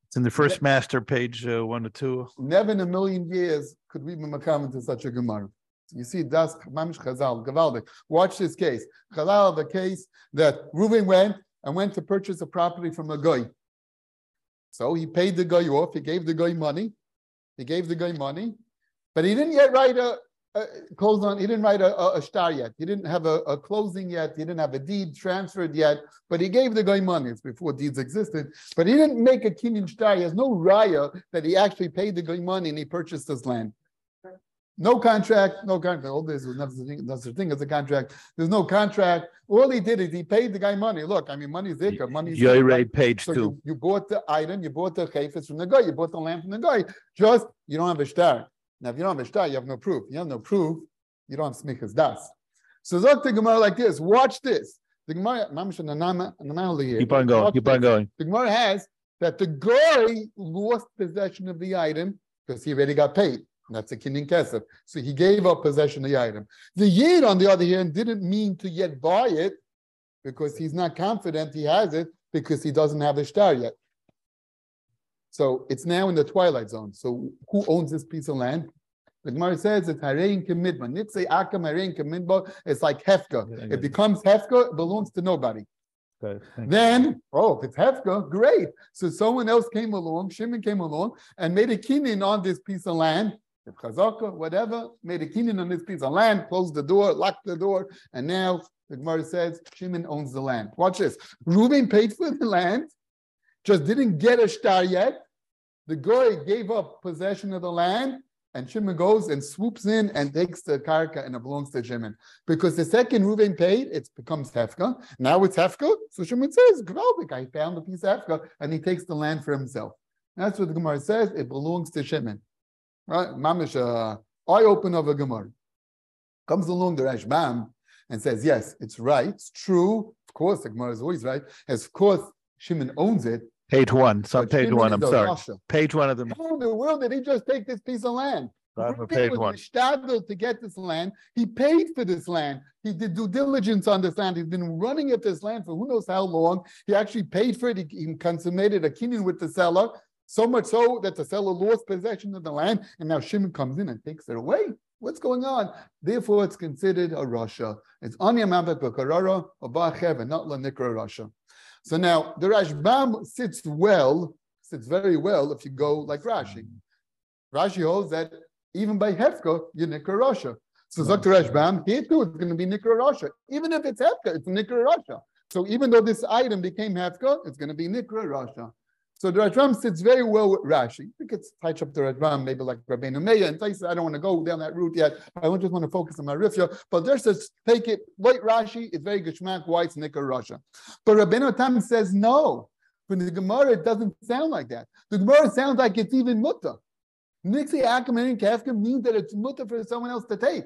It's in the first master, page uh, one or two. never in a million years could we be makaman to such a Gemara. You see, das mamish Chazal, Gavaldik. Watch this case. Chazal, the case that Reuven went and went to purchase a property from a guy. So he paid the guy off. He gave the guy money. He gave the guy money, but he didn't yet write a, Uh, a close on. He didn't write a, a, a star yet. He didn't have a, a closing yet. He didn't have a deed transferred yet. But he gave the guy money. It's before deeds existed. But he didn't make a kinyan star. He has no raya that he actually paid the guy money and he purchased his land. No contract, no contract. All this was nothing, no such thing as a contract. There's no contract. All he did is he paid the guy money. Look, I mean, money is ikka, money is Yoy page so two. you, you bought the item, you bought the chayfetz from the guy, you bought the lamp from the guy. Just you don't have a star. Now, if you don't have a star, you have no proof. You have no proof, you don't have smichas das. So Zok the Gemara like this. Watch this. The Gemara, mamish ananama- anamali. Keep on going, keep on going. The Gemara has that the guy lost possession of the item because he already got paid. That's a kinyan kesef. So he gave up possession of the item. The yid, on the other hand, didn't mean to yet buy it because he's not confident he has it because he doesn't have a star yet. So it's now in the twilight zone. So who owns this piece of land? The Gemara says it's Harein Kamidba. Nitze Akam Harein Kamidba. It's like Hefka. It becomes Hefka, it belongs to nobody. Okay, thank you. Then, oh, if it's Hefka, great. So someone else came along, Shimon came along and made a kinyan on this piece of land. Chazaka, whatever, made a kinyan on this piece of land, closed the door, locked the door, and now the Gemara says Shimon owns the land. Watch this. Reuben paid for the land, just didn't get a star yet. The guy gave up possession of the land, and Shimon goes and swoops in and takes the karka, and it belongs to Shimon. Because the second Reuben paid, it becomes Hefka. Now it's Hefka. So Shimon says, Gvaldik, I found a piece of Hefka, and he takes the land for himself. That's what the Gemara says. It belongs to Shimon. Right? Mamish, uh, eye open of a Gemara. Comes along the Rashbam and says, yes, it's right, it's true. Of course, the Gemara is always right. As of course, Shimon owns it. Page one, on page one, I'm sorry. Page one of them, How in the world did he just take this piece of land? page one. to get this land. He paid for this land. He did due diligence on this land. He's been running at this land for who knows how long. He actually paid for it. He, he consummated a kinyan with the seller, so much so that the seller lost possession of the land, and now Shimon comes in and takes it away. What's going on? Therefore, it's considered a Rasha. It's Anya Mavet Bakarara Bachev and not Lanikra Rasha. So now the Rashbam sits well, sits very well if you go like Rashi. Mm. Rashi holds that even by Hefka, you're Nikra Rasha. So Dr. Rashbam, here too, it's going to be Nikra Rasha. Even if it's Hefka, it's Nikra Rasha. So even though this item became Hefka, it's going to be Nikra Rasha. So the Rashbam sits very well with Rashi. We could touch up the Rashbam, maybe like Rabbeinu Meir, and Taisa, I don't want to go down that route yet. I just want to focus on my Rifya. But there says, take it, like Rashi, it's very Geshmak, why it's Nikra Rasha. But Rabbeinu Tam says no. From the Gemara, it doesn't sound like that. The Gemara sounds like it's even mutta. Nixi Akim and Kafka means that it's mutter for someone else to take.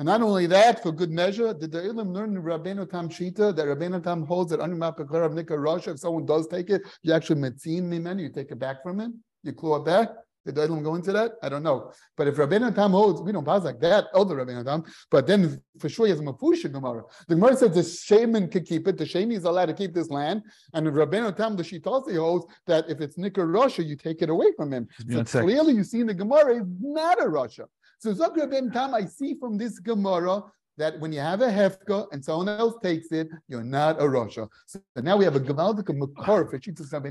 And not only that, for good measure, did the Ilim learn in Rabbeinu Tam Shita that Rabbeinu Tam holds that Animal Pekar of Nika Rasha, if someone does take it, you actually metzin mimen, you take it back from him, you claw it back. Did the Olam go into that? I don't know. But if Rabbeinu Tam holds, we don't pass like that, other Rabbeinu Tam, but then for sure he has a Mafusha Gemara. The Gemara says the shaman can keep it, the Shani is allowed to keep this land, and if Rabbeinu Tam, the Shitasi holds that if it's Nikar Rasha, you take it away from him. So clearly you see in the Gemara, is not a Rasha. So Zok Rabbeinu Tam, I see from this Gemara that when you have a hefka and someone else takes it, you're not a Rasha. So now we have a Gavaldik Makar for Shitas Tam,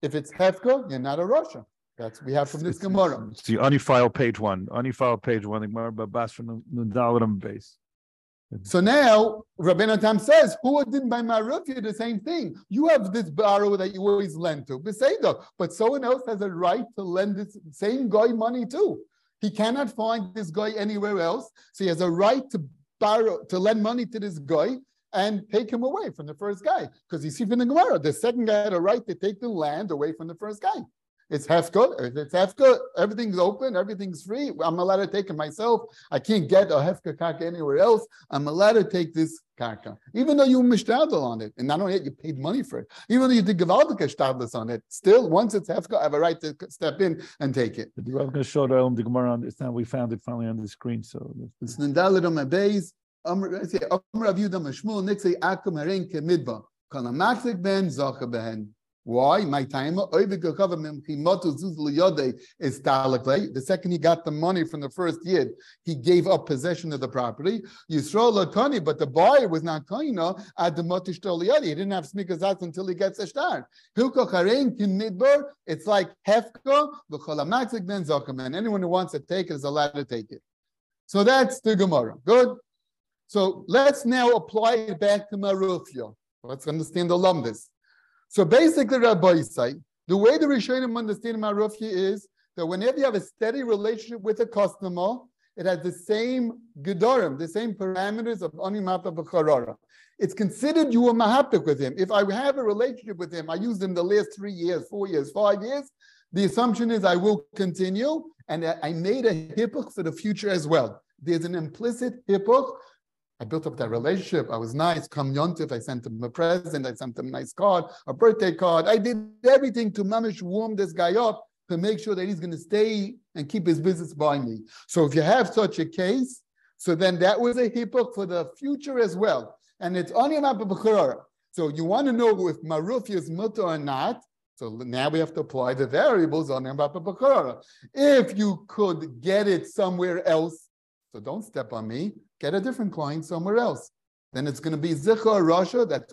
if it's hefka, you're not a Rasha. That's we have from this Gemara. See, on your file, page one. On your file, page one. The Gemara Babas from the base. So now Rabbeinu Tam says, who did by Marufia the same thing? You have this borrow that you always lend to, but someone else has a right to lend this same guy money too. He cannot find this guy anywhere else. So he has a right to borrow, to lend money to this guy and take him away from the first guy. Because you see from the Gemara, the second guy had a right to take the land away from the first guy. It's hefka. If it's hefka, everything's open, everything's free. I'm allowed to take it myself. I can't get a hefka kaka anywhere else. I'm allowed to take this kaka, even though you mishtadel on it, and not only that, you paid money for it. Even though you did gavaldika shtadlis on it, still, once it's hefka, I have a right to step in and take it. I'm going to show the the Gemara on this. Now we found it finally on the screen. So it's nendalit on my base. Amr Rav Yudah Mashmul Nixei Akum Harein Kemidba. Kana Maxik Ben Zacha Behen. Why? My time. The second he got the money from the first yid, he gave up possession of the property. Yisrael Latani, but the buyer was not kaina at the motish He didn't have sneakers until he gets a star. It's like hefka zakaman. Anyone who wants to take it is allowed to take it. So that's the Gemara. Good. So let's now apply it back to Marufia. Let's understand the lumbus. So basically, Rabbi say the way the Rishonim understand Marufia is that whenever you have a steady relationship with a customer, it has the same gedorim, the same parameters of animata b'charara. It's considered you are mahapik with him. If I have a relationship with him, I use him the last three years, four years, five years, the assumption is I will continue, and I made a hippuk for the future as well. There's an implicit hippuk I built up that relationship. I was nice. Come Yontif, I sent him a present. I sent him a nice card, a birthday card. I did everything to mamish warm this guy up to make sure that he's going to stay and keep his business by me. So if you have such a case, so then that was a hippok for the future as well. And it's on your map of So you want to know if Marufia is mutter or not. So now we have to apply the variables on of If you could get it somewhere else, so don't step on me. Get a different client somewhere else. Then it's going to be Zichar Rasha, that's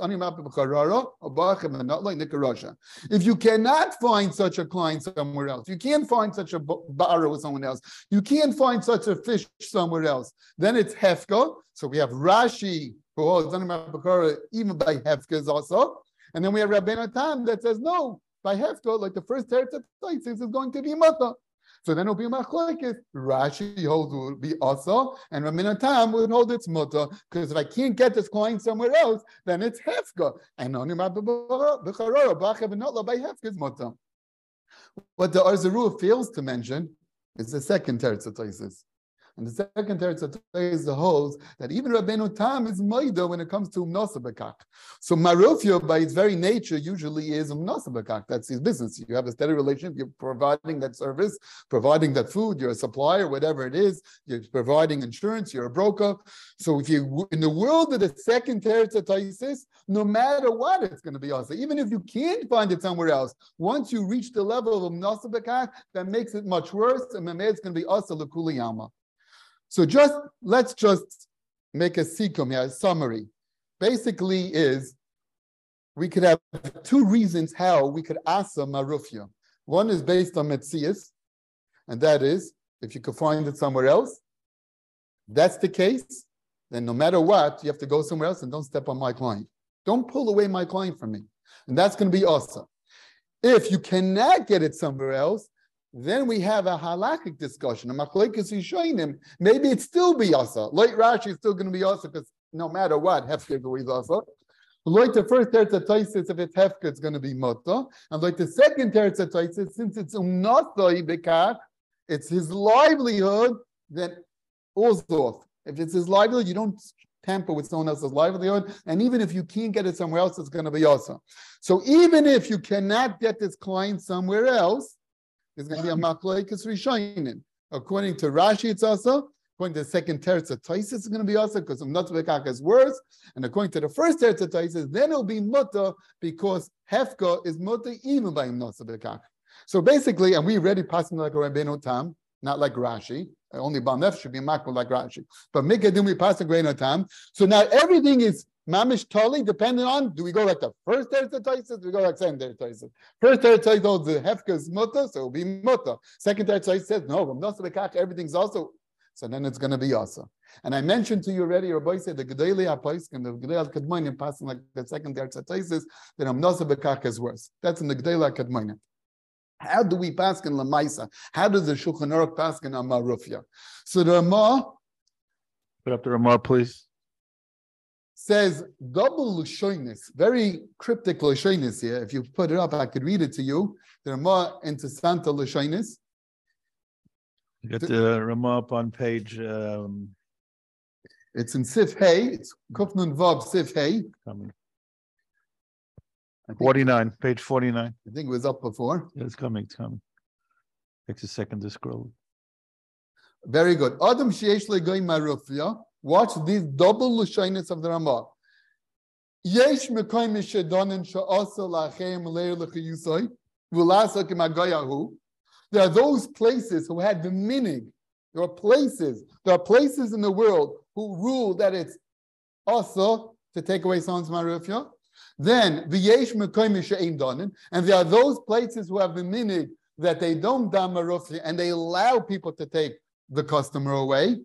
Rasha. If you cannot find such a client somewhere else, you can't find such a bar with someone else, you can't find such a fish somewhere else, then it's Hefka. So we have Rashi, who holds even by Hefka also. And then we have Rabbeinu Tam that says, no, by Hefka, like the first Teretz is going to be Mata. So then it'll be machlokes. Rashi holds would be also, and Rabbeinu Tam would hold its mutter because if I can't get this coin somewhere else, then it's hefka. And only by hefka is mutter. What the Arzaru fails to mention is the second teretz and the second teretz is the holds that even Rabbeinu Tam is Maida when it comes to Umnasa Bekak. So Marufia, by its very nature, usually is Umnasa Bekak. That's his business. You have a steady relationship, you're providing that service, providing that food, you're a supplier, whatever it is, you're providing insurance, you're a broker. So if you in the world of the second teretz no matter what, it's going to be also. Even if you can't find it somewhere else, once you reach the level of Umnasa Bekak, that makes it much worse, and it's going to be also Lakuli Yama. So just let's just make a here, a summary. Basically, is we could have two reasons how we could asa marufia. One is based on metzias, and that is if you could find it somewhere else. That's the case. Then no matter what, you have to go somewhere else and don't step on my client. Don't pull away my client from me, and that's going to be asa. If you cannot get it somewhere else, then we have a halakhic discussion. A machlekes yishoinim. Maybe it still be asa. Like Rashi is still going to be asa because no matter what, hefker is asa. Like the first teretz taisis, if it's hefker, it's going to be mota. And like the second teretz taisis, since it's umnasai bekach, it's his livelihood, then off. If it's his livelihood, you don't tamper with someone else's livelihood. And even if you can't get it somewhere else, it's going to be also. So even if you cannot get this client somewhere else, there's going to be a machlekes rishonim. According to Rashi, it's also. According to the second teretz of Taisis, it's going to be also because not bekaka is worse. And according to the first teretz of Taisis, then it'll be mutter because hefka is mutter even by bekaka. So basically, and we already passing like a Rabbeinu Tam, not like Rashi. Only Balnef should be makbul like Rashi. But Mikadim we pass a grain of. So now everything is mamish totally dependent on do we go like the first Taisis, do we go like second Taisis? First Taisis holds the hefka is mutter, so it'll be mutter. Second Taisis says no, not bekaka, everything's also so then it's going to be also. And I mentioned to you already, Rabbi said the Gedali HaPaiskin, the Gedali HaKadmonim, passing like the second there Tzataisis, that Amnasa Bekach is worse. That's in the Gedali HaKadmonim. How do we pass in Lamaisa? How does the Shulchan Aruch pass in Amarufya? So the Ramah Put up the Ramah, please. Says double Lushoinis, very cryptic Lushoinis here. If you put it up, I could read it to you. The Ramah into Santa Lushoinis. You got the Ramah up on page um, It's in Sif Hay. It's Kufnun Vav Sif Hay. coming. 49, page 49. I think it was up before. Yeah, It's coming, it's coming. Takes a second to scroll. Very good. Adam sheyesh legoy marufya. Watch these double lushainus of the Ramah. Yesh lachem leir. V'lasa. There are those places who had the meaning. There are places. There are places in the world who rule that it's also to take away someone's marufya. Then v'yesh mekoy mishe'im donin. And there are those places who have the meaning that they don't dam marufya and they allow people to take the customer away.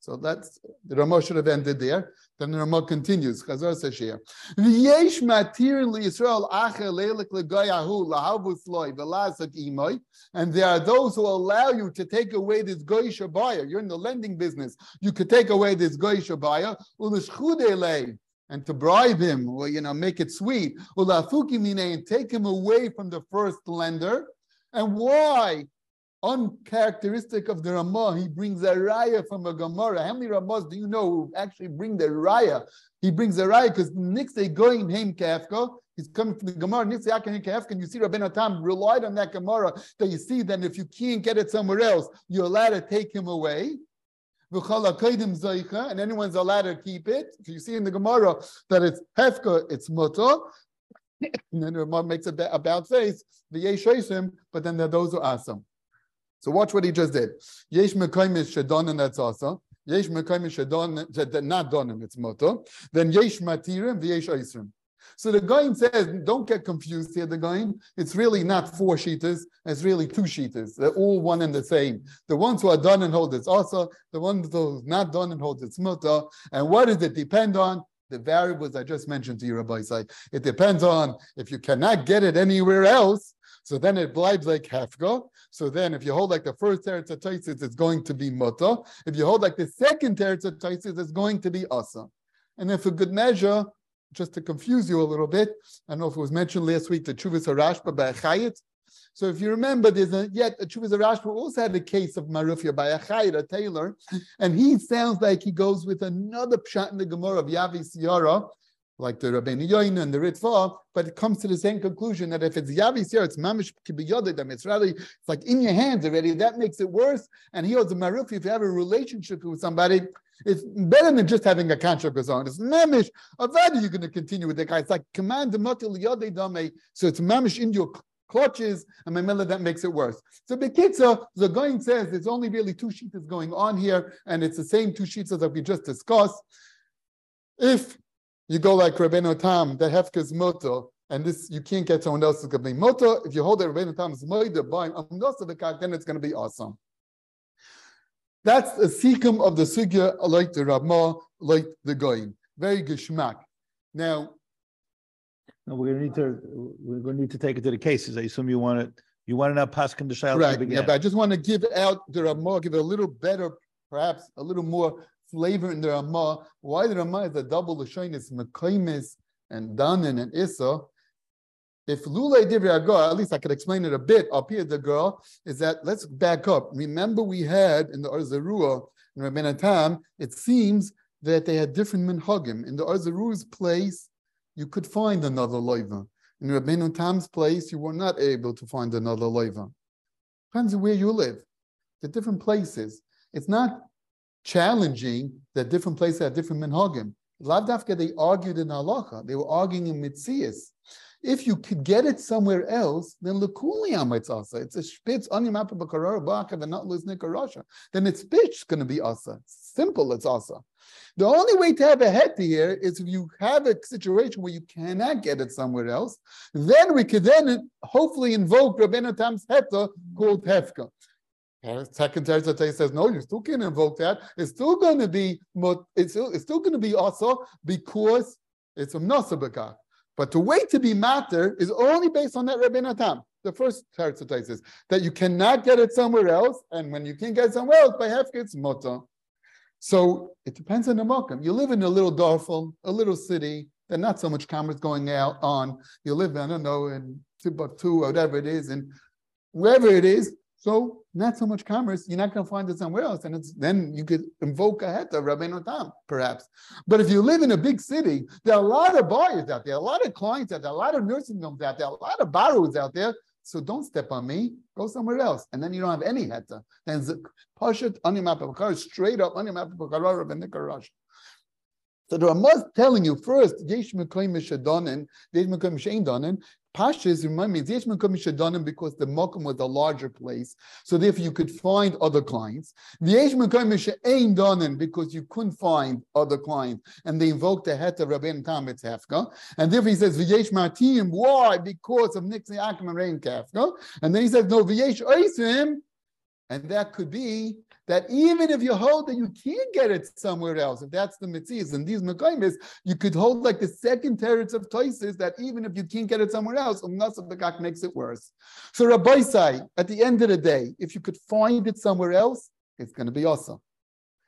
So that's the Ramah should have ended there. Then the Ramah continues. Chazar says here, "V'yesh matir Yisrael acher leilik legayahu lahavus loy imoy." And there are those who allow you to take away this goyish buyer. You're in the lending business. You could take away this goyish buyer ulishchudele and to bribe him, or you know, make it sweet, and take him away from the first lender. And why? Uncharacteristic of the Ramah, he brings a raya from a Gemara. How many Ramahs do you know who actually bring the raya? He brings a raya because next day going him kafka. He's coming from the Gemara. Next day Akan kafka, and you see Rabbeinu Tam relied on that Gemara that you see that if you can't get it somewhere else, you're allowed to take him away. And anyone's allowed to keep it. So you see in the Gemara that it's hefka, it's mutter. And then the Ramah makes a ba- about face, the yeshoisim, but then are those who awesome. So watch what he just did. Yesh shadon and that's also. Yesh shadon that not donim it's moto. Then yesh matirim v'yesh oisrim. So the Goin says, don't get confused here, the Goin. It's really not four sheeters, it's really two sheeters. They're all one and the same. The ones who are done and hold it's also, the ones who are not done and hold it's muta. And what does it depend on? The variables I just mentioned to you, Rabbi Say. It depends on if you cannot get it anywhere else, so then it blibes like hefka. So then if you hold like the first teretz of Taisis, it's going to be muta. If you hold like the second teretz of Taisis, it's going to be asa. And if a good measure, just to confuse you a little bit, I don't know if it was mentioned last week, the Chuvas Harashba by Achayit. So if you remember, there's a, yet a Chuvas Harashba also had a case of Marufia by Achayit, a tailor, and he sounds like he goes with another pshat in the Gemara of Yavi Siyara, like the Rabbeinu Yoin and the Ritva, but it comes to the same conclusion that if it's Yavis here, it's Mamish Kibiyodim, it's really, it's like in your hands already, that makes it worse. And he holds a Marufi, if you have a relationship with somebody, it's better than just having a contract with someone. It's Mamish, Avadi, you're going to continue with the guy. It's like command the Yodei Dame, so it's Mamish in your clutches, and Mamela, that makes it worse. So Bekitza, the going says there's only really two sheets going on here, and it's the same two sheets that we just discussed. If you go like Rabbeinu Tam, the Hefka's moto, and this you can't get someone else's going to be moto. If you hold it Rabbeinu Tam's moida buying um, the then it's going to be awesome. That's the sikkim of the sugya like the Ramah, like the Goyim. Very geschmack. Now, No, we're gonna need to, we're gonna need to take it to the cases. I assume you want it, you want to know Paskin the to Yeah, but I just want to give out the Ramah, give it a little better, perhaps a little more flavor in the Ramah. Why the Ramah is a double Lashoin is Mekaimis and Danin and Issa. If Lule Divri Agar, at least I could explain it a bit up here, the girl, is that let's back up. Remember, we had in the Or Zerua in Rabbeinu Tam, it seems that they had different minhagim. In the Arzaru's place, you could find another loiva. In Rabbeinu Tam's place, you were not able to find another loiva. Depends on where you live. The different places. It's not challenging that different places have different minhagim. Lavdafka, they argued in halacha. They were arguing in mitzias. If you could get it somewhere else, then lekuliam it's asa. It's a spitz on onion apabakarar baka and not lose Rasha. Then it's pitch going to be asa. Simple, it's asa. The only way to have a head here is if you have a situation where you cannot get it somewhere else, then we could then hopefully invoke Rabbeinu Tam's heta called hefka. Second Teretz says, no, you still can't invoke that. It's still going to be it's still, it's still going to be also because it's a nasabaka. But the way to be matter is only based on that Rabbi Tam. The first Teretz says that you cannot get it somewhere else, and when you can get somewhere else, by half it's mutter. So it depends on the market. You live in a little Darfur, a little city, there's not so much commerce going out on. You live, I don't know, in Timbuktu or whatever it is, and wherever it is, so not so much commerce, you're not going to find it somewhere else. And then you could invoke a heta, Rabbeinu Tam, perhaps. But if you live in a big city, there are a lot of buyers out there, a lot of clients out there, a lot of nursing homes out there, a lot of barrows out there. So don't step on me, go somewhere else. And then you don't have any heta. Then Pashat Animap straight up Animap Rabbeinu so the Ramah telling you first, Yesh Mekoim Mishadonin, Yesh Mekoim Shein Donin, Pashas, remind me, Yesh Mekoim Mishadonin because the Mokum was a larger place, so therefore you could find other clients. The Yesh Mekoim Shein Donin because you couldn't find other clients, and they invoked the Het of Rabbein Tam Hefka, and therefore he says V'yesh Martim, why? Because of Nixi Akim and Rein Kafka, and then he says no V'yesh Oisim, and that could be that even if you hold that you can't get it somewhere else, if that's the mitzvahs and these mekaymis, you could hold like the second teretz of toises that even if you can't get it somewhere else, umnasa makes it worse. So Rabbi say, at the end of the day, if you could find it somewhere else, it's going to be awesome.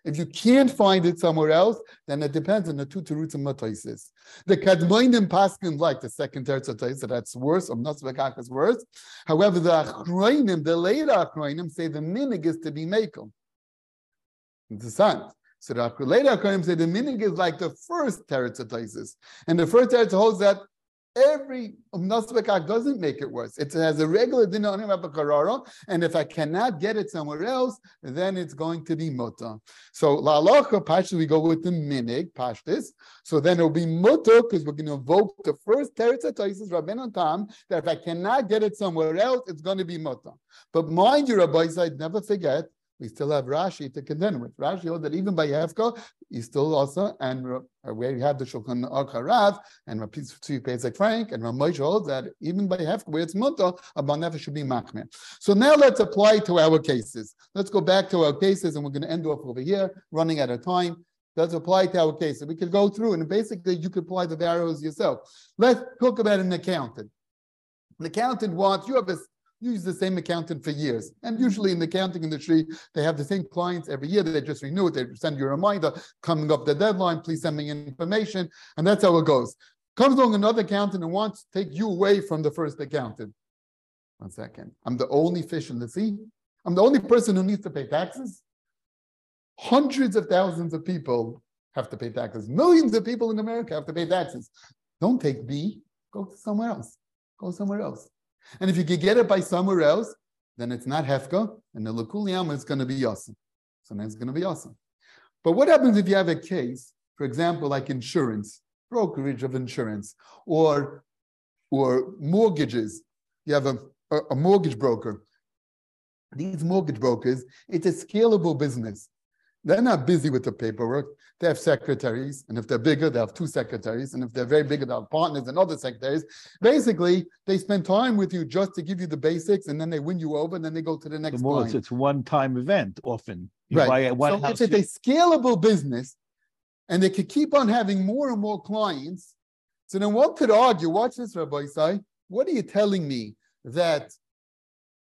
If you can't find it somewhere else, then it depends on the two teruts of matoisis. The kadmoinim paskin like the second teretz of that's worse, or not is worse. However, the achroinim, the later achroinim, say the minig is to be makel the sun. So the later Akarim say the meaning is like the first teretz And the first teretz holds that every umnasbekak doesn't make it worse. It has a regular din and if I cannot get it somewhere else, then it's going to be muta. So la alocha pashtus we go with the minig pashtus. So then it'll be muta because we're going to invoke the first teretz rabbeinu tam that if I cannot get it somewhere else, it's going to be muta. But mind you, Rabbi Said, never forget we still have Rashi to contend with. Rashi holds that even by Hefka, you still also, and uh, where you have the Shulchan Aruch Harav, and Rapi Pesach Frank, and Ramosh holds that even by Hefka, where it's Mutter, a Banefa should be Machmir. So now let's apply to our cases. Let's go back to our cases, and we're going to end off over here, running out of time. Let's apply to our cases. We could go through, and basically you could apply the arrows yourself. Let's talk about an accountant. An accountant wants, you have a use the same accountant for years. And mm-hmm. usually in the accounting industry, they have the same clients every year. They just renew it. They send you a reminder coming up the deadline. Please send me information. And that's how it goes. Comes along another accountant and wants to take you away from the first accountant. One second. I'm the only fish in the sea. I'm the only person who needs to pay taxes. Hundreds of thousands of people have to pay taxes. Millions of people in America have to pay taxes. Don't take me. Go somewhere else. Go somewhere else. And if you could get it by somewhere else, then it's not hefka, and the lakuliyam is going to be awesome. So it's going to be awesome. But what happens if you have a case, for example, like insurance, brokerage of insurance, or or mortgages? You have a, a mortgage broker. These mortgage brokers, it's a scalable business. They're not busy with the paperwork. They have secretaries, and if they're bigger, they have two secretaries, and if they're very big, they have partners and other secretaries. Basically, they spend time with you just to give you the basics, and then they win you over, and then they go to the next. The more it's, it's one-time event often. You right. so it's a scalable business, and they could keep on having more and more clients. So then one could argue, watch this, Rabbi Isai, what are you telling me that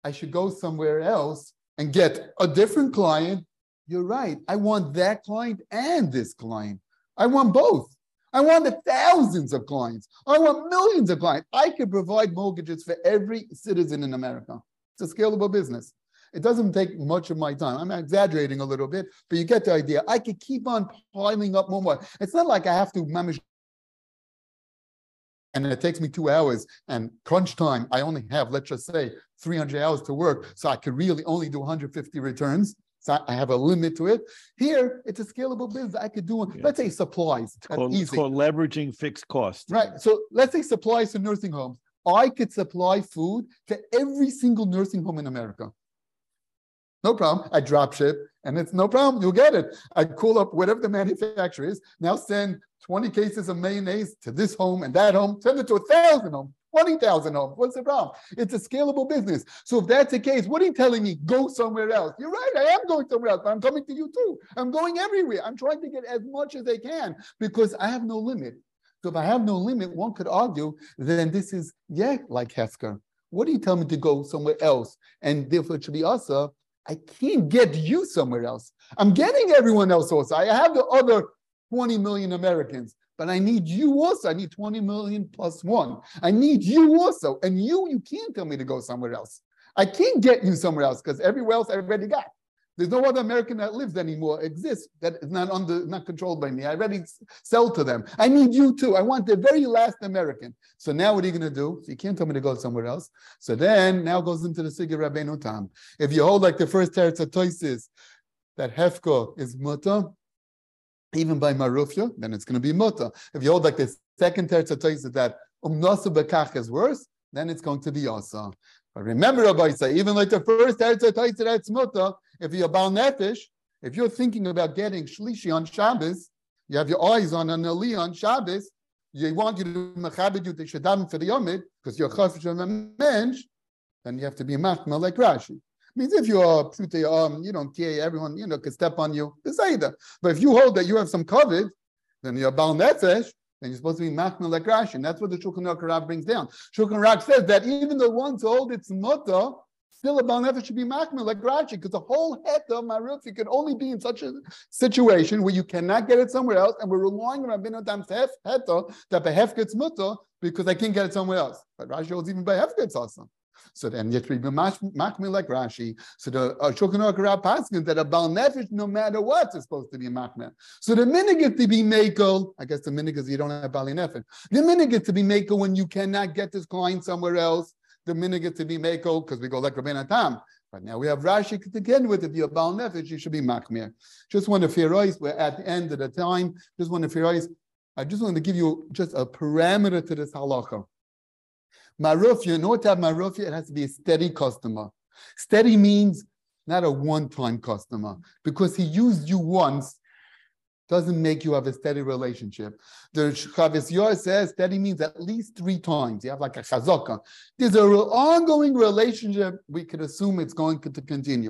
I should go somewhere else and get a different client you're right. I want that client and this client. I want both. I want the thousands of clients. I want millions of clients. I could provide mortgages for every citizen in America. It's a scalable business. It doesn't take much of my time. I'm exaggerating a little bit, but you get the idea. I could keep on piling up more and more. It's not like I have to manage and it takes me two hours and crunch time, I only have, let's just say, 300 hours to work. So I could really only do 150 returns. So I have a limit to it. Here, it's a scalable business. I could do, Yeah. let's say supplies. It's called, it's called leveraging fixed costs. Right. So let's say supplies to nursing homes. I could supply food to every single nursing home in America. No problem. I drop ship and it's no problem. You'll get it. I call up whatever the manufacturer is. Now send 20 cases of mayonnaise to this home and that home. Send it to a thousand homes, 20,000 homes. What's the problem? It's a scalable business. So if that's the case, what are you telling me? Go somewhere else. You're right. I am going somewhere else, but I'm coming to you too. I'm going everywhere. I'm trying to get as much as I can because I have no limit. So if I have no limit, one could argue, then this is, yeah, like Hefker. What do you tell me to go somewhere else? And therefore it should be Asa. I can't get you somewhere else. I'm getting everyone else also. I have the other 20 million Americans, but I need you also. I need 20 million plus one. I need you also. And you, you can't tell me to go somewhere else. I can't get you somewhere else because everywhere else I already got. There's no other American that lives anymore, exists, that is not under, not controlled by me. I already sell to them. I need you too. I want the very last American. So now what are you going to do? So you can't tell me to go somewhere else. So then now goes into the Sigir Rabbeinu Tam. If you hold like the first Teretz HaToises, that Hefker is mutter, even by Marufya, then it's going to be mutter. If you hold like the second Teretz HaToises that Umnasu Bekach is worse, then it's going to be Asa. But remember, Rabbi say, even like the first Teretz HaToises that's mutter, if you're Baal Nefesh, if you're thinking about getting Shlishi on Shabbos, you have your eyes on an Ali on Shabbos, you want you to mechabed you to shadam for the yomid because you're a mensch, then you have to be machma like Rashi. Means if you are pute, um, you don't care, everyone you know can step on you. Beseder. But if you hold that you have some covet, then you're bal nefesh. Then you're supposed to be machma like Rashi, and that's what the Shulchan Aruch brings down. Shulchan Aruch says that even the ones who hold its mutter, still a bal nefesh should be machma like Rashi, because the whole het of Marufi can only be in such a situation where you cannot get it somewhere else, and we're relying on Rabbeinu Tam's hef heta that by hef gets mutter because I can't get it somewhere else. But Rashi holds even by hef gets awesome. So then you have to be machmir like Rashi. So the uh, Shulchan paskin that a bal nefesh, no matter what, is supposed to be machmir. So the minigit to be makel. I guess the minig is you don't have bal nefesh. The minigit to be makel when you cannot get this coin somewhere else. The minigit to be makel because we go like Rabbeinu Tam. But now we have Rashi to begin with. If you're bal nefesh, you should be machmir. Just want to fear We're at the end of the time. Just want to fear I just want to give you just a parameter to this halacha. Marufia, in order to have marufia, it has to be a steady customer. Steady means not a one-time customer because he used you once doesn't make you have a steady relationship. The Chavos Yair says steady means at least three times. You have like a chazaka. There's an ongoing relationship. We could assume it's going to continue.